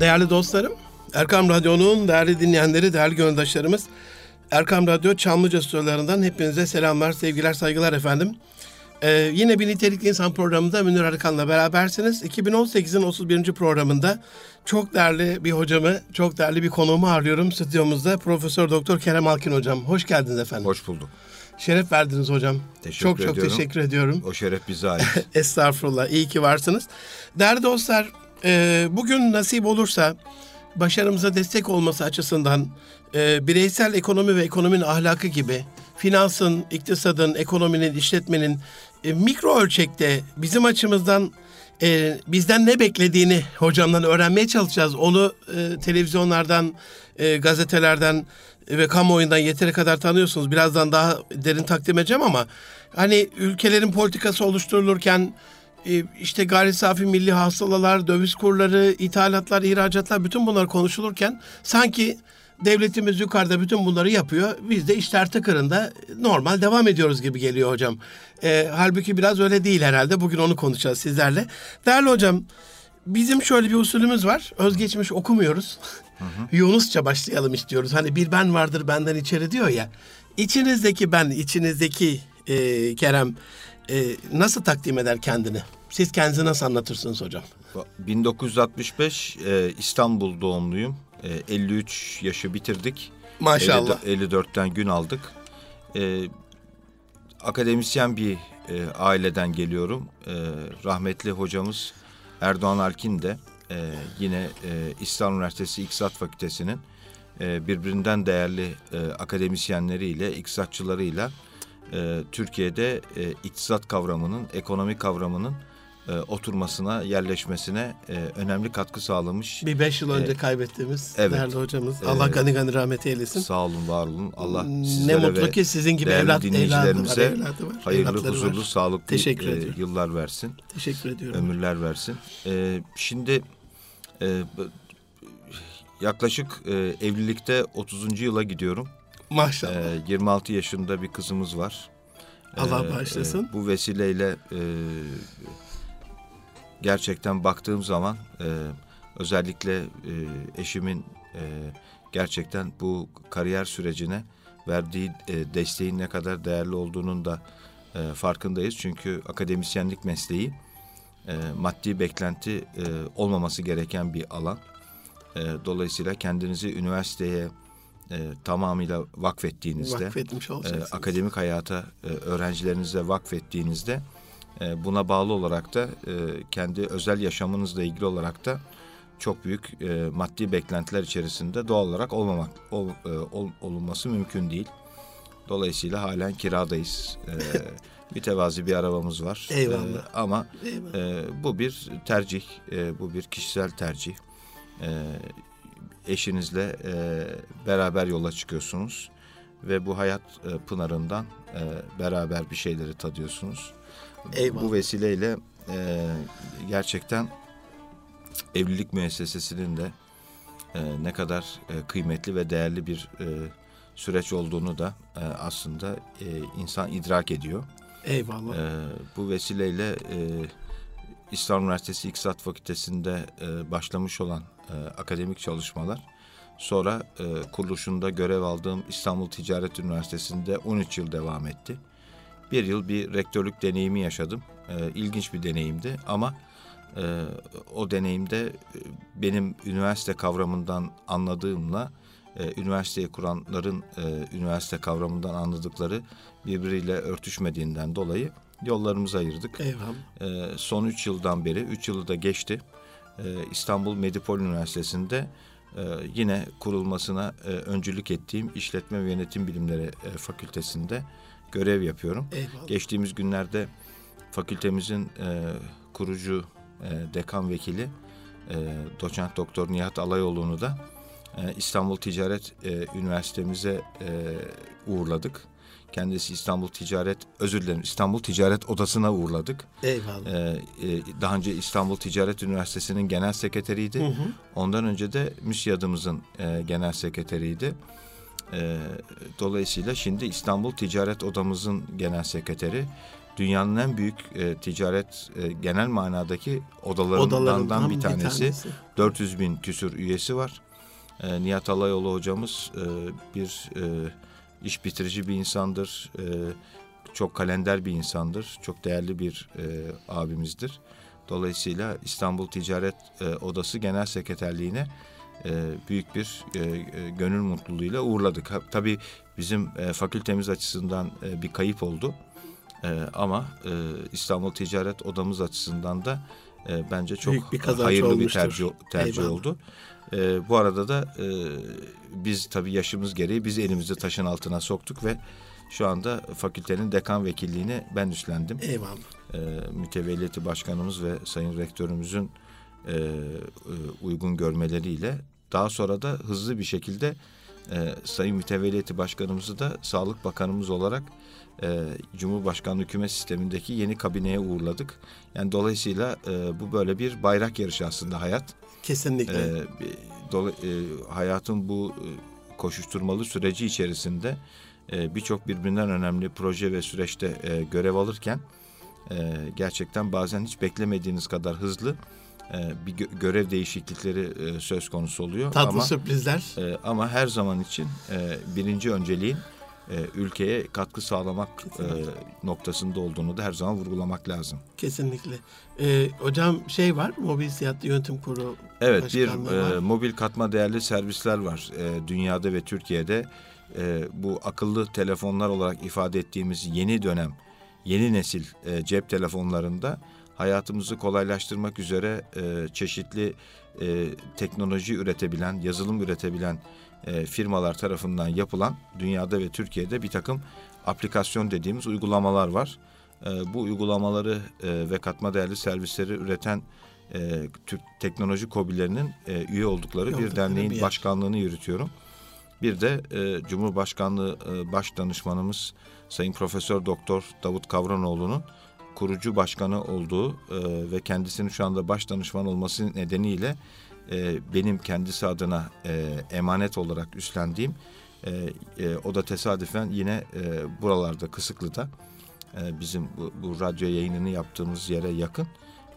Değerli dostlarım, Erkam Radyo'nun değerli dinleyenleri, değerli gönüldaşlarımız, Erkam Radyo Çamlıca stüdyolarından hepinize selamlar, sevgiler, saygılar efendim. Ee, yine bir nitelikli insan programında Münir Arıkan'la berabersiniz. 2018'in 31. programında çok değerli bir hocamı, çok değerli bir konuğumu arıyorum stüdyomuzda. Profesör Doktor Kerem Alkin hocam. Hoş geldiniz efendim. Hoş bulduk. Şeref verdiniz hocam. Teşekkür çok çok ediyorum. teşekkür ediyorum. O şeref bize ait. Estağfurullah. İyi ki varsınız. Değerli dostlar, e, bugün nasip olursa başarımıza destek olması açısından e, bireysel ekonomi ve ekonominin ahlakı gibi finansın, iktisadın, ekonominin, işletmenin e, mikro ölçekte bizim açımızdan e, bizden ne beklediğini hocamdan öğrenmeye çalışacağız. Onu e, televizyonlardan, e, gazetelerden ve kamuoyundan yeteri kadar tanıyorsunuz. Birazdan daha derin takdim edeceğim ama hani ülkelerin politikası oluşturulurken işte gayri safi milli hasılalar, döviz kurları, ithalatlar, ihracatlar bütün bunlar konuşulurken sanki devletimiz yukarıda bütün bunları yapıyor. Biz de işler tıkırında normal devam ediyoruz gibi geliyor hocam. E, halbuki biraz öyle değil herhalde. Bugün onu konuşacağız sizlerle. Değerli hocam, bizim şöyle bir usulümüz var. Özgeçmiş okumuyoruz. Yunusça başlayalım istiyoruz. Hani bir ben vardır benden içeri diyor ya. İçinizdeki ben, içinizdeki e, Kerem e, nasıl takdim eder kendini? Siz kendinizi nasıl anlatırsınız hocam? 1965 e, İstanbul doğumluyum. E, 53 yaşı bitirdik. Maşallah. 50 54'ten gün aldık. E, akademisyen bir e, aileden geliyorum. E, rahmetli hocamız Erdoğan Alkin de e, yine e, İstanbul Üniversitesi İktisat Fakültesi'nin e, birbirinden değerli e, akademisyenleriyle, iktisatçılarıyla e, Türkiye'de e, iktisat kavramının, ekonomi kavramının e, oturmasına, yerleşmesine e, önemli katkı sağlamış. Bir beş yıl önce E, kaybettiğimiz evet. değerli hocamız. E, Allah gani gani rahmet eylesin. Sağ olun, var olun. Allah ne mutlu ki sizin gibi evlat, evladı var, dinleyicilerimize evladı var. hayırlı, huzurlu, var. sağlıklı Teşekkür e, ediyorum. yıllar versin. Teşekkür ediyorum. ömürler versin. Ee, şimdi e, yaklaşık e, evlilikte 30. yıla gidiyorum. Maşallah. Ee, 26 yaşında bir kızımız var. Allah Ee, bağışlasın. e, bu vesileyle e, gerçekten baktığım zaman e, özellikle e, eşimin e, gerçekten bu kariyer sürecine verdiği e, desteğin ne kadar değerli olduğunun da e, farkındayız. Çünkü akademisyenlik mesleği e, maddi beklenti e, olmaması gereken bir alan. E, dolayısıyla kendinizi üniversiteye e, tamamıyla vakfettiğinizde, Vakfetmiş e, akademik hayata e, öğrencilerinize vakfettiğinizde e, buna bağlı olarak da e, kendi özel yaşamınızla ilgili olarak da çok büyük e, maddi beklentiler içerisinde doğal olarak olmamak ol, e, ol- olunması mümkün değil. Dolayısıyla halen kiradayız. E, mütevazi bir arabamız var. Eyvallah. E, ama Eyvallah. e, bu bir tercih, e, bu bir kişisel tercih. E, eşinizle e, beraber yola çıkıyorsunuz ve bu hayat e, pınarından e, beraber bir şeyleri tadıyorsunuz. Eyvallah. Bu vesileyle e, gerçekten evlilik müessesesinin de e, ne kadar e, kıymetli ve değerli bir e, süreç olduğunu da e, aslında e, insan idrak ediyor. Eyvallah. Ee, bu vesileyle e, İstanbul Üniversitesi İktisat Fakültesi'nde e, başlamış olan e, akademik çalışmalar sonra e, kuruluşunda görev aldığım İstanbul Ticaret Üniversitesi'nde 13 yıl devam etti. Bir yıl bir rektörlük deneyimi yaşadım. E, ilginç bir deneyimdi ama e, o deneyimde e, benim üniversite kavramından anladığımla e, üniversiteyi kuranların e, üniversite kavramından anladıkları birbiriyle örtüşmediğinden dolayı yollarımızı ayırdık. Eyvallah. E, son 3 yıldan beri, 3 yılı da geçti. E, İstanbul Medipol Üniversitesi'nde e, yine kurulmasına e, öncülük ettiğim İşletme ve Yönetim Bilimleri Fakültesi'nde görev yapıyorum. Eyvallah. Geçtiğimiz günlerde fakültemizin kurucu dekan vekili doçent doktor Nihat Alayoğlu'nu da İstanbul Ticaret Üniversitemize uğurladık. Kendisi İstanbul Ticaret, özür dilerim İstanbul Ticaret Odası'na uğurladık. Eyvallah. E, e, daha önce İstanbul Ticaret Üniversitesi'nin genel sekreteriydi. Hı hı. Ondan önce de MÜSİAD'ımızın e, genel sekreteriydi. E, dolayısıyla şimdi İstanbul Ticaret Odamızın genel sekreteri dünyanın en büyük e, ticaret e, genel manadaki odalarından, Odalarından bir, bir tanesi. tanesi. 400 bin küsür üyesi var. E, Nihat Alayoğlu hocamız e, bir e, iş bitirici bir insandır. E, çok kalender bir insandır. Çok değerli bir e, abimizdir. Dolayısıyla İstanbul Ticaret e, Odası Genel Sekreterliğine e, büyük bir e, e, gönül mutluluğuyla uğurladık. Ha, tabii bizim e, fakültemiz açısından e, bir kayıp oldu. E, ama e, İstanbul Ticaret Odamız açısından da e, bence çok Büyük bir hayırlı bir olmuştur. tercih, tercih Eyvallah. oldu. E, bu arada da e, biz tabii yaşımız gereği biz elimizi taşın altına soktuk ve şu anda fakültenin dekan vekilliğini ben üstlendim Eyvallah. e, mütevelliyeti başkanımız ve sayın rektörümüzün e, e, uygun görmeleriyle daha sonra da hızlı bir şekilde e, sayın mütevelliyeti başkanımızı da sağlık bakanımız olarak e, Cumhurbaşkanlığı hükümet sistemindeki yeni kabineye uğurladık. Yani dolayısıyla e, bu böyle bir bayrak yarışı aslında hayat. Kesinlikle. Bir- dola- e, hayatın bu e, koşuşturmalı süreci içerisinde e, birçok birbirinden önemli proje ve süreçte e, görev alırken e, gerçekten bazen hiç beklemediğiniz kadar hızlı e, bir gö- görev değişiklikleri e, söz konusu oluyor. Tatlı ama sürprizler. e, ama her zaman için e, birinci önceliğin e, ülkeye katkı sağlamak e, noktasında olduğunu da her zaman vurgulamak lazım. Kesinlikle. Ee, hocam şey var, mobil seyahat yönetim kurulu Evet bir e, mobil katma değerli servisler var e, dünyada ve Türkiye'de. E, bu akıllı telefonlar olarak ifade ettiğimiz yeni dönem, yeni nesil e, cep telefonlarında hayatımızı kolaylaştırmak üzere e, çeşitli e, teknoloji üretebilen, yazılım üretebilen e, firmalar tarafından yapılan dünyada ve Türkiye'de bir takım aplikasyon dediğimiz uygulamalar var. E, bu uygulamaları e, ve katma değerli servisleri üreten e, Türk Teknoloji Kobilerinin e, üye oldukları bir Oldukları derneğin bir yer. başkanlığını yürütüyorum. Bir de e, Cumhurbaşkanlığı e, Baş Danışmanımız Sayın Profesör Doktor Davut Kavranoğlu'nun kurucu başkanı olduğu e, ve kendisinin şu anda baş danışman olması nedeniyle e, benim kendisi adına e, emanet olarak üstlendiğim e, e, o da tesadüfen yine e, buralarda Kısıklı'da e, bizim bu, bu radyo yayınını yaptığımız yere yakın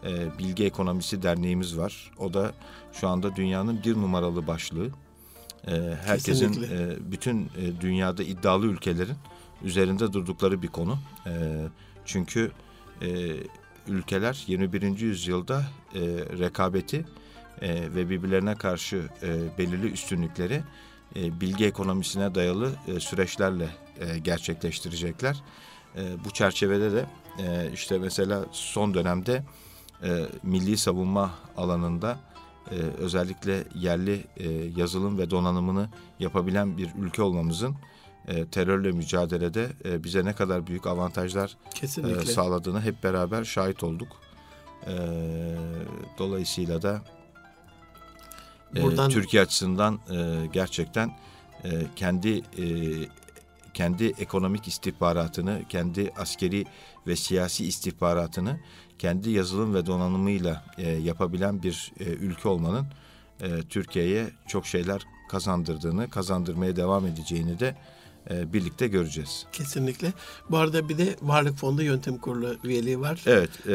e, Bilgi Ekonomisi Derneğimiz var. O da şu anda dünyanın bir numaralı başlığı. E, herkesin Kesinlikle. e, bütün e, dünyada iddialı ülkelerin üzerinde durdukları bir konu. E, çünkü e, ülkeler 21. yüzyılda e, rekabeti e, ve birbirlerine karşı e, belirli üstünlükleri e, bilgi ekonomisine dayalı e, süreçlerle e, gerçekleştirecekler. E, bu çerçevede de e, işte mesela son dönemde e, milli savunma alanında e, özellikle yerli e, yazılım ve donanımını yapabilen bir ülke olmamızın e, terörle mücadelede e, bize ne kadar büyük avantajlar e, sağladığını hep beraber şahit olduk. E, dolayısıyla da e, Buradan- Türkiye açısından e, gerçekten e, kendi e, kendi ekonomik istihbaratını, kendi askeri ve siyasi istihbaratını kendi yazılım ve donanımıyla e, yapabilen bir e, ülke olmanın e, Türkiye'ye çok şeyler kazandırdığını, kazandırmaya devam edeceğini de birlikte göreceğiz. Kesinlikle. Bu arada bir de Varlık Fonu Yönetim Kurulu üyeliği var. Evet, e,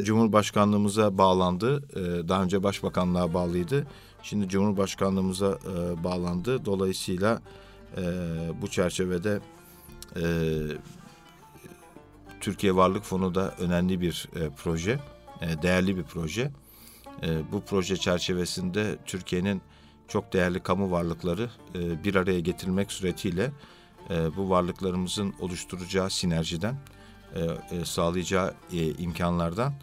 Ee, Cumhurbaşkanlığımıza bağlandı. E, daha önce Başbakanlığa bağlıydı. Şimdi Cumhurbaşkanlığımıza e, bağlandı. Dolayısıyla e, bu çerçevede e, Türkiye Varlık Fonu da önemli bir e, proje, e, değerli bir proje. E, bu proje çerçevesinde Türkiye'nin çok değerli kamu varlıkları e, bir araya getirilmek suretiyle e, bu varlıklarımızın oluşturacağı sinerjiden, e, e, sağlayacağı e, imkanlardan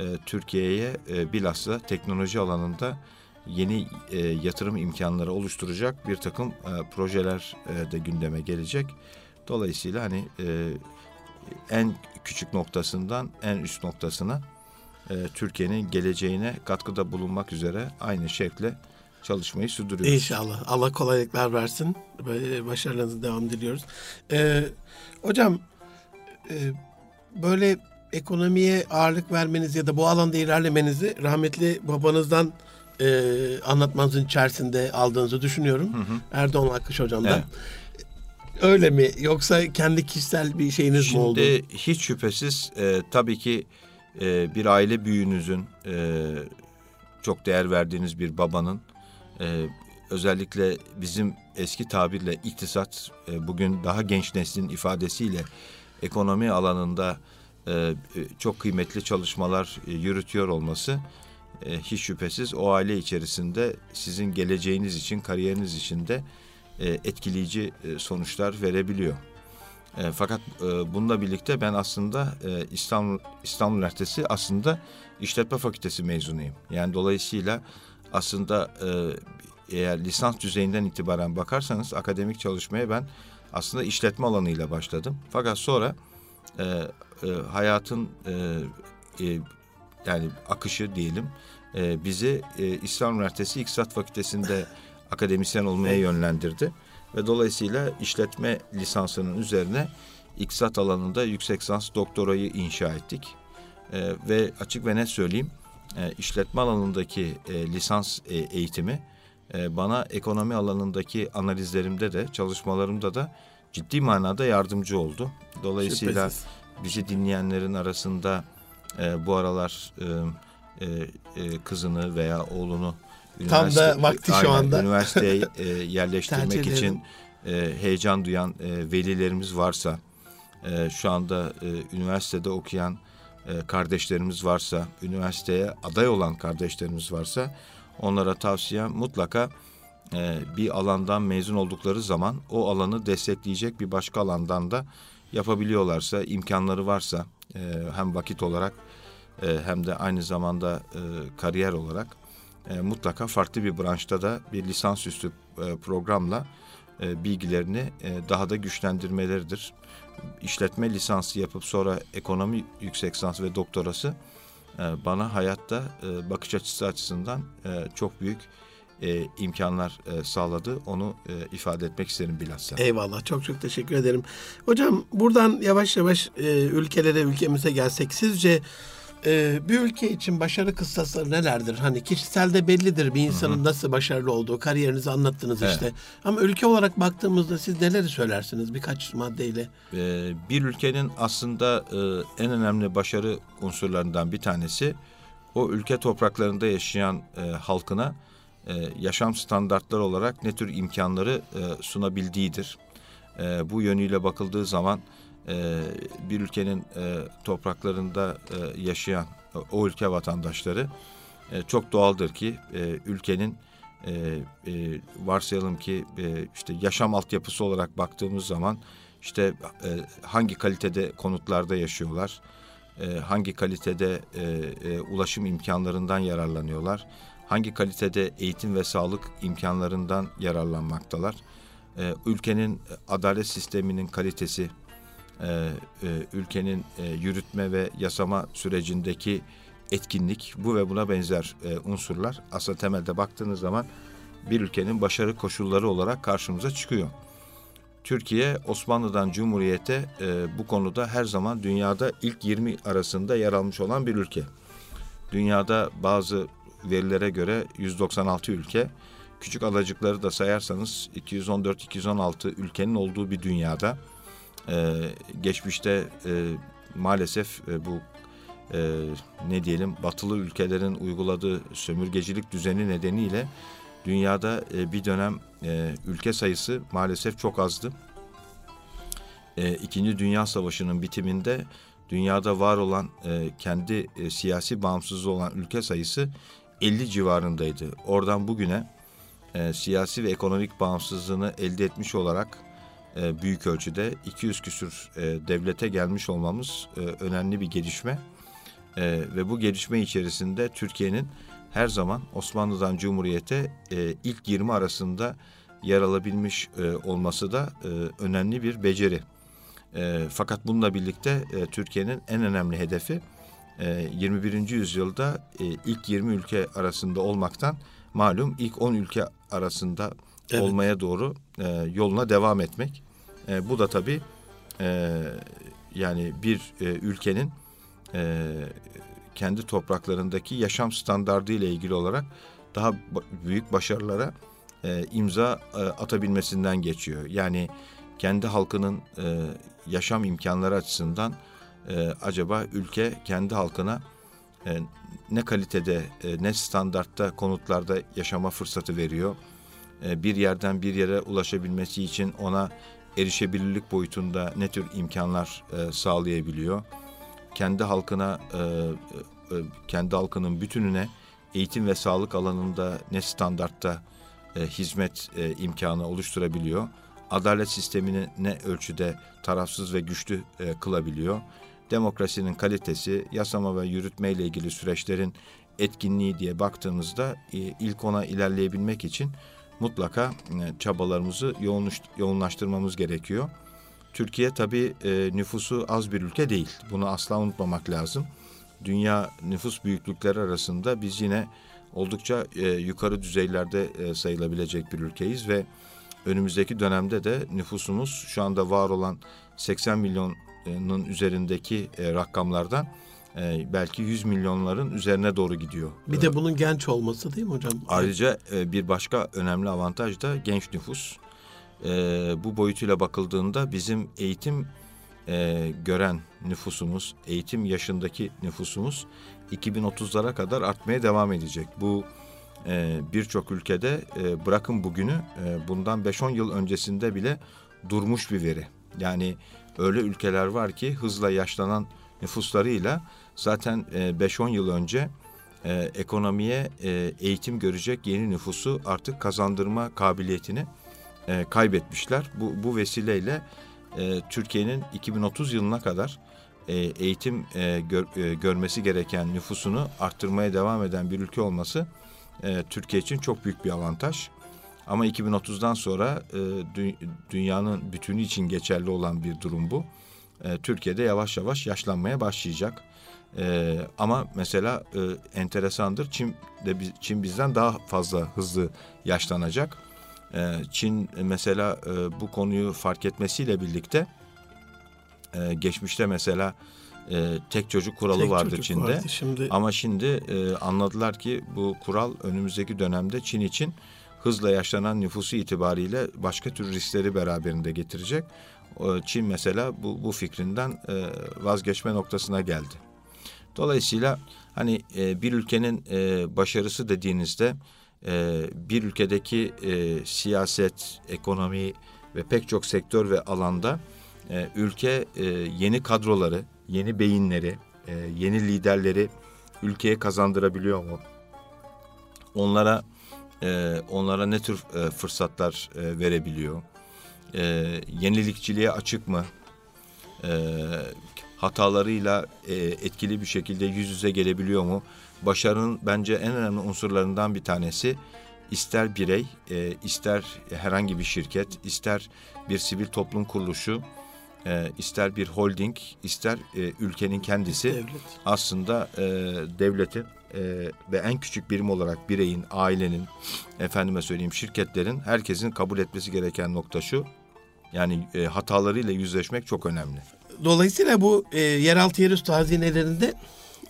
e, Türkiye'ye e, bilhassa teknoloji alanında yeni e, yatırım imkanları oluşturacak bir takım e, projeler e, de gündeme gelecek. Dolayısıyla hani e, en küçük noktasından en üst noktasına e, Türkiye'nin geleceğine katkıda bulunmak üzere aynı şekle çalışmayı sürdürüyoruz. İnşallah. Allah kolaylıklar versin. Böyle başarılarınızı devam diliyoruz. Ee, hocam e, böyle ekonomiye ağırlık vermeniz ya da bu alanda ilerlemenizi rahmetli babanızdan e, anlatmanızın içerisinde aldığınızı düşünüyorum. Erdoğan Akış hocamdan. Evet. Öyle mi? Yoksa kendi kişisel bir şeyiniz Şimdi, mi oldu? Şimdi hiç şüphesiz e, tabii ki e, bir aile büyüğünüzün e, çok değer verdiğiniz bir babanın e, özellikle bizim eski tabirle iktisat e, bugün daha genç neslin ifadesiyle ekonomi alanında e, e çok kıymetli çalışmalar e, yürütüyor olması e, hiç şüphesiz o aile içerisinde sizin geleceğiniz için, kariyeriniz için de e, etkileyici e, sonuçlar verebiliyor. E, fakat e, bununla birlikte ben aslında e, İstanbul İstanbul Üniversitesi aslında işletme fakültesi mezunuyum. Yani dolayısıyla aslında e, eğer lisans düzeyinden itibaren bakarsanız akademik çalışmaya ben aslında işletme alanıyla başladım. Fakat sonra e, e, hayatın e, e, yani akışı diyelim e, bizi e, İslam Üniversitesi İktisat Fakültesi'nde akademisyen olmaya yönlendirdi. Ve dolayısıyla işletme lisansının üzerine iktisat alanında yüksek lisans doktorayı inşa ettik. E, ve açık ve net söyleyeyim e, işletme alanındaki e, lisans e, eğitimi e, bana ekonomi alanındaki analizlerimde de çalışmalarımda da ciddi manada yardımcı oldu. Dolayısıyla Şüphesiz. bizi dinleyenlerin arasında e, bu aralar e, e, e, kızını veya oğlunu Tam da vakti aynen, şu anda. Üniversiteye e, yerleştirmek için e, heyecan duyan e, velilerimiz varsa, e, şu anda e, üniversitede okuyan e, kardeşlerimiz varsa, üniversiteye aday olan kardeşlerimiz varsa, onlara tavsiyem mutlaka e, bir alandan mezun oldukları zaman o alanı destekleyecek bir başka alandan da yapabiliyorlarsa, imkanları varsa e, hem vakit olarak e, hem de aynı zamanda e, kariyer olarak e, mutlaka farklı bir branşta da bir lisansüstü e, programla e, bilgilerini e, daha da güçlendirmeleridir. İşletme lisansı yapıp sonra ekonomi yüksek lisans ve doktorası e, bana hayatta e, bakış açısı açısından e, çok büyük e, imkanlar e, sağladı. Onu e, ifade etmek isterim bilhassa. Eyvallah. Çok çok teşekkür ederim. Hocam buradan yavaş yavaş e, ülkelere, ülkemize gelsek sizce ee, bir ülke için başarı kıstası nelerdir? Hani kişiselde bellidir bir insanın Hı-hı. nasıl başarılı olduğu. Kariyerinizi anlattınız evet. işte. Ama ülke olarak baktığımızda siz neleri söylersiniz birkaç maddeyle? Ee, bir ülkenin aslında e, en önemli başarı unsurlarından bir tanesi o ülke topraklarında yaşayan e, halkına e, yaşam standartları olarak ne tür imkanları e, sunabildiğidir. E, bu yönüyle bakıldığı zaman e, bir ülkenin e, topraklarında e, yaşayan o ülke vatandaşları e, çok doğaldır ki e, ülkenin e, e, varsayalım ki e, işte yaşam altyapısı olarak baktığımız zaman işte e, hangi kalitede konutlarda yaşıyorlar, e, hangi kalitede e, e, ulaşım imkanlarından yararlanıyorlar, hangi kalitede eğitim ve sağlık imkanlarından yararlanmaktalar. E, ülkenin adalet sisteminin kalitesi, e, e, ülkenin e, yürütme ve yasama sürecindeki etkinlik bu ve buna benzer e, unsurlar aslında temelde baktığınız zaman bir ülkenin başarı koşulları olarak karşımıza çıkıyor. Türkiye Osmanlı'dan Cumhuriyet'e e, bu konuda her zaman dünyada ilk 20 arasında yer almış olan bir ülke. Dünyada bazı verilere göre 196 ülke, küçük adacıkları da sayarsanız 214-216 ülkenin olduğu bir dünyada e, geçmişte e, maalesef e, bu e, ne diyelim batılı ülkelerin uyguladığı sömürgecilik düzeni nedeniyle dünyada e, bir dönem e, ülke sayısı maalesef çok azdı. E, İkinci Dünya Savaşı'nın bitiminde dünyada var olan e, kendi e, siyasi bağımsızlığı olan ülke sayısı 50 civarındaydı. Oradan bugüne e, siyasi ve ekonomik bağımsızlığını elde etmiş olarak e, büyük ölçüde 200 küsür e, devlete gelmiş olmamız e, önemli bir gelişme. E, ve bu gelişme içerisinde Türkiye'nin her zaman Osmanlı'dan Cumhuriyet'e e, ilk 20 arasında yer alabilmiş e, olması da e, önemli bir beceri. E, fakat bununla birlikte e, Türkiye'nin en önemli hedefi 21. yüzyılda e, ilk 20 ülke arasında olmaktan malum ilk 10 ülke arasında evet. olmaya doğru e, yoluna devam etmek. E, bu da tabii yani bir ülkenin kendi topraklarındaki yaşam standardı ile ilgili olarak daha büyük başarılara e, imza e, atabilmesinden geçiyor. Yani kendi halkının e, yaşam imkanları açısından e, acaba ülke kendi halkına e, ne kalitede e, ne standartta konutlarda yaşama fırsatı veriyor. E, bir yerden bir yere ulaşabilmesi için ona erişebilirlik boyutunda ne tür imkanlar e, sağlayabiliyor. Kendi halkına e, e, kendi halkının bütününe eğitim ve sağlık alanında ne standartta e, hizmet e, imkanı oluşturabiliyor. Adalet sistemini ne ölçüde tarafsız ve güçlü e, kılabiliyor. Demokrasinin kalitesi, yasama ve yürütme ile ilgili süreçlerin etkinliği diye baktığımızda e, ilk ona ilerleyebilmek için mutlaka e, çabalarımızı yoğunlaştırmamız gerekiyor. Türkiye tabii e, nüfusu az bir ülke değil. Bunu asla unutmamak lazım. Dünya nüfus büyüklükleri arasında biz yine oldukça yukarı düzeylerde sayılabilecek bir ülkeyiz ve önümüzdeki dönemde de nüfusumuz şu anda var olan 80 milyonun üzerindeki e, rakamlardan e, belki 100 milyonların üzerine doğru gidiyor. Bir de bunun genç olması değil mi hocam? Ayrıca e, bir başka önemli avantaj da genç nüfus. Bu boyutuyla bakıldığında bizim eğitim gören nüfusumuz, eğitim yaşındaki nüfusumuz 2030'lara kadar artmaya devam edecek. Bu birçok ülkede bırakın bugünü bundan 5-10 yıl öncesinde bile durmuş bir veri. Yani öyle ülkeler var ki hızla yaşlanan nüfuslarıyla zaten e, 5-10 yıl önce e, ekonomiye e, eğitim görecek yeni nüfusu artık kazandırma kabiliyetini e, kaybetmişler. Bu, bu vesileyle e, Türkiye'nin 2030 yılına kadar e, eğitim e, gör, e, görmesi gereken nüfusunu arttırmaya devam eden bir ülke olması e, Türkiye için çok büyük bir avantaj. Ama 2030'dan sonra e, dü, dünyanın bütünü için geçerli olan bir durum bu. E, Türkiye'de yavaş yavaş yaşlanmaya başlayacak. E, ama mesela e, enteresandır Çin de Çin bizden daha fazla hızlı yaşlanacak. E, Çin mesela e, bu konuyu fark etmesiyle birlikte e, geçmişte mesela e, tek çocuk kuralı tek vardı çocuk Çin'de. Vardı, şimdi... Ama şimdi e, anladılar ki bu kural önümüzdeki dönemde Çin için hızla yaşlanan nüfusu itibariyle başka tür riskleri beraberinde getirecek. Çin mesela bu, bu fikrinden e, vazgeçme noktasına geldi. Dolayısıyla hani e, bir ülkenin e, başarısı dediğinizde bir ülkedeki siyaset, ekonomi ve pek çok sektör ve alanda ülke yeni kadroları, yeni beyinleri, yeni liderleri ülkeye kazandırabiliyor mu? Onlara e, onlara ne tür e, fırsatlar e, verebiliyor? E, yenilikçiliğe açık mı? E, hatalarıyla e, etkili bir şekilde yüz yüze gelebiliyor mu? Başarının bence en önemli unsurlarından bir tanesi ister birey, e, ister herhangi bir şirket, ister bir sivil toplum kuruluşu, e, ister bir holding, ister e, ülkenin kendisi Devlet. aslında e, devletin e, ve en küçük birim olarak bireyin, ailenin, efendime söyleyeyim şirketlerin herkesin kabul etmesi gereken nokta şu. Yani e, hatalarıyla yüzleşmek çok önemli. Dolayısıyla bu e, yeraltı yerüstü hazinelerinde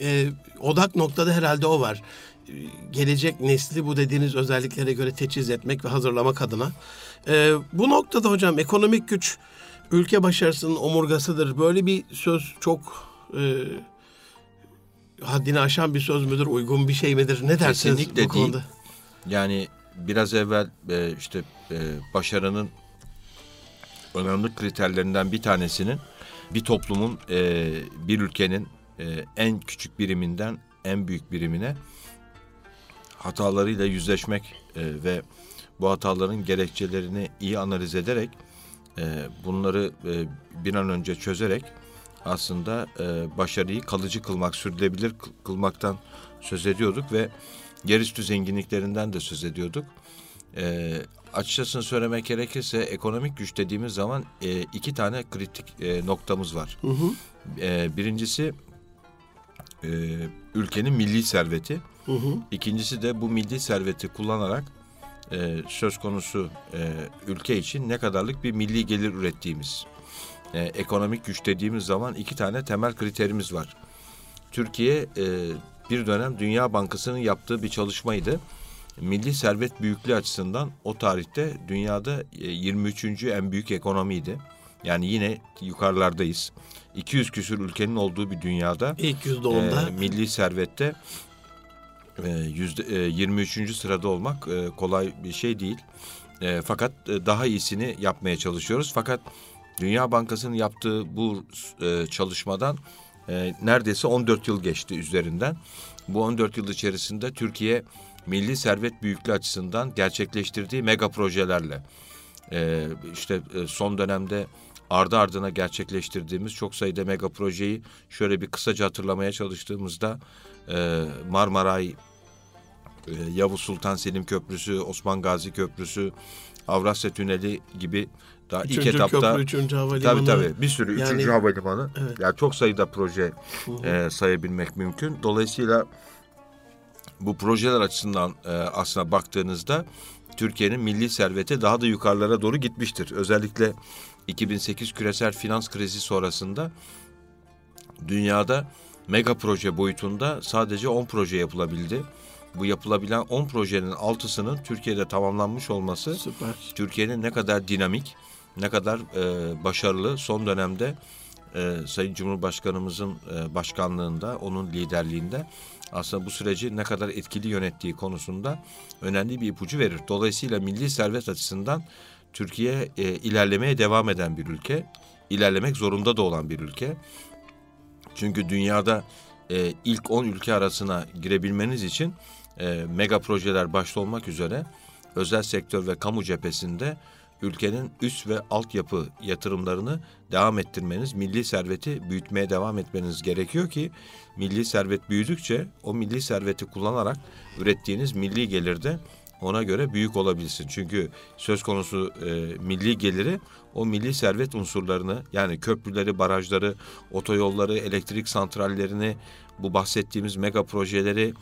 e, odak noktada herhalde o var. E, gelecek nesli bu dediğiniz özelliklere göre teçhiz etmek ve hazırlamak adına. E, bu noktada hocam ekonomik güç ülke başarısının omurgasıdır. Böyle bir söz çok e, haddini aşan bir söz müdür, uygun bir şey midir? Ne dersiniz Kesinlikle bu konuda? Değil. Yani biraz evvel e, işte e, başarının önemli kriterlerinden bir tanesinin bir toplumun, e, bir ülkenin e, en küçük biriminden en büyük birimine hatalarıyla yüzleşmek e, ve bu hataların gerekçelerini iyi analiz ederek e, bunları e, bir an önce çözerek aslında e, başarıyı kalıcı kılmak, sürdürülebilir kılmaktan söz ediyorduk ve yerüstü zenginliklerinden de söz ediyorduk. E, açıkçası söylemek gerekirse ekonomik güç dediğimiz zaman e, iki tane kritik e, noktamız var. Hı hı. E, birincisi e, ülkenin milli serveti. Hı hı. İkincisi de bu milli serveti kullanarak e, söz konusu e, ülke için ne kadarlık bir milli gelir ürettiğimiz. E, ekonomik güç dediğimiz zaman iki tane temel kriterimiz var. Türkiye e, bir dönem Dünya Bankası'nın yaptığı bir çalışmaydı. milli servet büyüklüğü açısından o tarihte dünyada 23. E, en büyük ekonomiydi. Yani yine yukarılardayız. 200 küsür ülkenin olduğu bir dünyada ilk yüzde e, milli servette e, yüzde e, 23. sırada olmak e, kolay bir şey değil. E, fakat e, daha iyisini yapmaya çalışıyoruz. Fakat Dünya Bankası'nın yaptığı bu e, çalışmadan e, neredeyse 14 yıl geçti üzerinden. Bu 14 yıl içerisinde Türkiye milli servet büyüklüğü açısından gerçekleştirdiği mega projelerle e, işte e, son dönemde ardı ardına gerçekleştirdiğimiz çok sayıda mega projeyi şöyle bir kısaca hatırlamaya çalıştığımızda e, Marmaray, e, Yavuz Sultan Selim Köprüsü, Osman Gazi Köprüsü, Avrasya Tüneli gibi daha üçüncü ilk etapta köprü, üçüncü havalimanı. tabii tabii bir sürü Yani- üçüncü havalimanı Evet. yani çok sayıda proje e, sayabilmek mümkün. Dolayısıyla bu projeler açısından e, aslına baktığınızda Türkiye'nin milli serveti daha da yukarılara doğru gitmiştir. Özellikle 2008 küresel finans krizi sonrasında dünyada mega proje boyutunda sadece 10 proje yapılabildi. Bu yapılabilen 10 projenin altısının Türkiye'de tamamlanmış olması Süper. Türkiye'nin ne kadar dinamik, ne kadar e, başarılı son dönemde e, Sayın Cumhurbaşkanımızın e, başkanlığında, onun liderliğinde aslında bu süreci ne kadar etkili yönettiği konusunda önemli bir ipucu verir. Dolayısıyla milli servet açısından Türkiye e, ilerlemeye devam eden bir ülke, ilerlemek zorunda da olan bir ülke. Çünkü dünyada e, ilk 10 ülke arasına girebilmeniz için e, mega projeler başta olmak üzere özel sektör ve kamu cephesinde ülkenin üst ve altyapı yatırımlarını devam ettirmeniz, milli serveti büyütmeye devam etmeniz gerekiyor ki milli servet büyüdükçe o milli serveti kullanarak ürettiğiniz milli gelirde ona göre büyük olabilsin. Çünkü söz konusu e, milli geliri o milli servet unsurlarını yani köprüleri, barajları, otoyolları, elektrik santrallerini, bu bahsettiğimiz mega projeleri,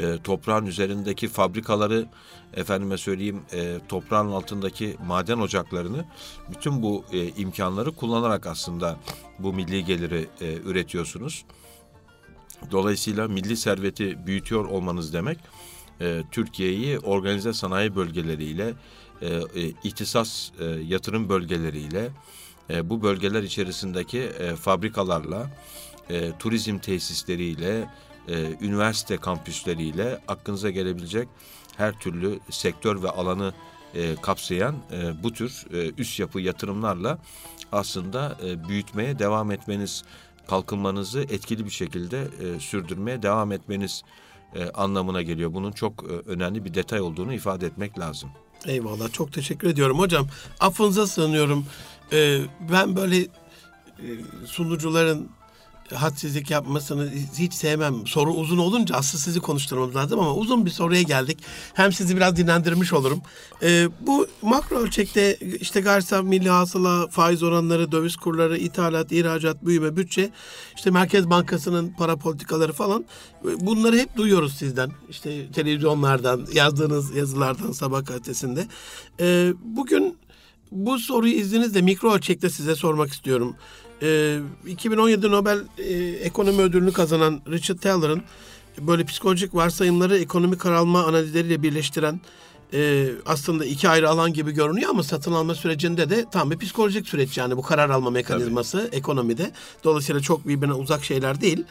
e, toprağın üzerindeki fabrikaları, efendime söyleyeyim e, toprağın altındaki maden ocaklarını, bütün bu e, imkanları kullanarak aslında bu milli geliri e, üretiyorsunuz. Dolayısıyla milli serveti büyütüyor olmanız demek, e, Türkiye'yi organize sanayi bölgeleriyle, e, e, ihtisas e, yatırım bölgeleriyle, e, bu bölgeler içerisindeki e, fabrikalarla, e, turizm tesisleriyle, e, üniversite kampüsleriyle aklınıza gelebilecek her türlü sektör ve alanı e, kapsayan e, bu tür e, üst yapı yatırımlarla aslında e, büyütmeye devam etmeniz, kalkınmanızı etkili bir şekilde e, sürdürmeye devam etmeniz e, anlamına geliyor. Bunun çok e, önemli bir detay olduğunu ifade etmek lazım. Eyvallah çok teşekkür ediyorum hocam. Affınıza sığınıyorum. Ee, ben böyle e, sunucuların hadsizlik yapmasını hiç sevmem. Soru uzun olunca aslında sizi konuşturmam lazım ama uzun bir soruya geldik. Hem sizi biraz dinlendirmiş olurum. Ee, bu makro ölçekte işte gayri safi milli hasıla, faiz oranları, döviz kurları, ithalat, ihracat, büyüme, bütçe, işte Merkez Bankası'nın para politikaları falan bunları hep duyuyoruz sizden. İşte televizyonlardan, yazdığınız yazılardan sabah gazetesinde. Ee, bugün bu soruyu izninizle mikro ölçekte size sormak istiyorum. Ee, 2017 Nobel e, Ekonomi Ödülünü kazanan Richard Thaler'ın böyle psikolojik varsayımları ekonomik karalma analizleriyle birleştiren e, aslında iki ayrı alan gibi görünüyor ama satın alma sürecinde de tam bir psikolojik süreç yani bu karar alma mekanizması ekonomide. Dolayısıyla çok birbirine uzak şeyler değil.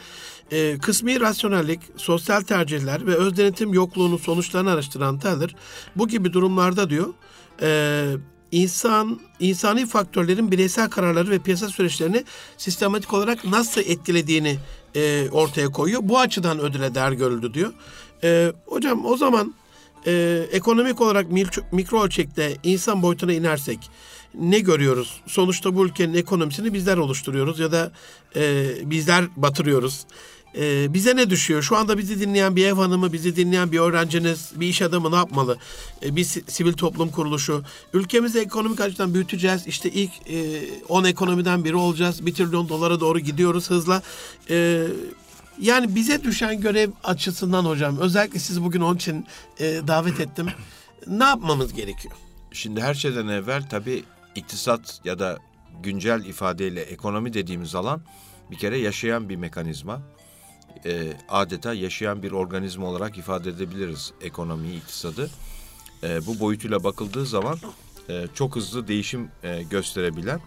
E, kısmi rasyonellik, sosyal tercihler ve öz denetim yokluğunun sonuçlarını araştıran Thaler bu gibi durumlarda diyor e, insan insani faktörlerin bireysel kararları ve piyasa süreçlerini sistematik olarak nasıl etkilediğini e, ortaya koyuyor. Bu açıdan ödüle değer görüldü diyor. E, hocam o zaman e, ekonomik olarak mil- mikro ölçekte insan boyutuna inersek ne görüyoruz? Sonuçta bu ülkenin ekonomisini bizler oluşturuyoruz ya da e, bizler batırıyoruz. E, bize ne düşüyor? Şu anda bizi dinleyen bir ev hanımı, bizi dinleyen bir öğrenciniz, bir iş adamı ne yapmalı? E, bir si- sivil toplum kuruluşu. Ülkemizi ekonomik açıdan büyüteceğiz. İşte ilk e, 10 ekonomiden biri olacağız. 1 trilyon dolara doğru gidiyoruz hızla. E, yani bize düşen görev açısından hocam, özellikle sizi bugün onun için e, davet ettim. Ne yapmamız gerekiyor? Şimdi her şeyden evvel tabii iktisat ya da güncel ifadeyle ekonomi dediğimiz alan bir kere yaşayan bir mekanizma. E, adeta yaşayan bir organizma olarak ifade edebiliriz ekonomiyi, iktisadı. E, bu boyutuyla bakıldığı zaman e, çok hızlı değişim e, gösterebilen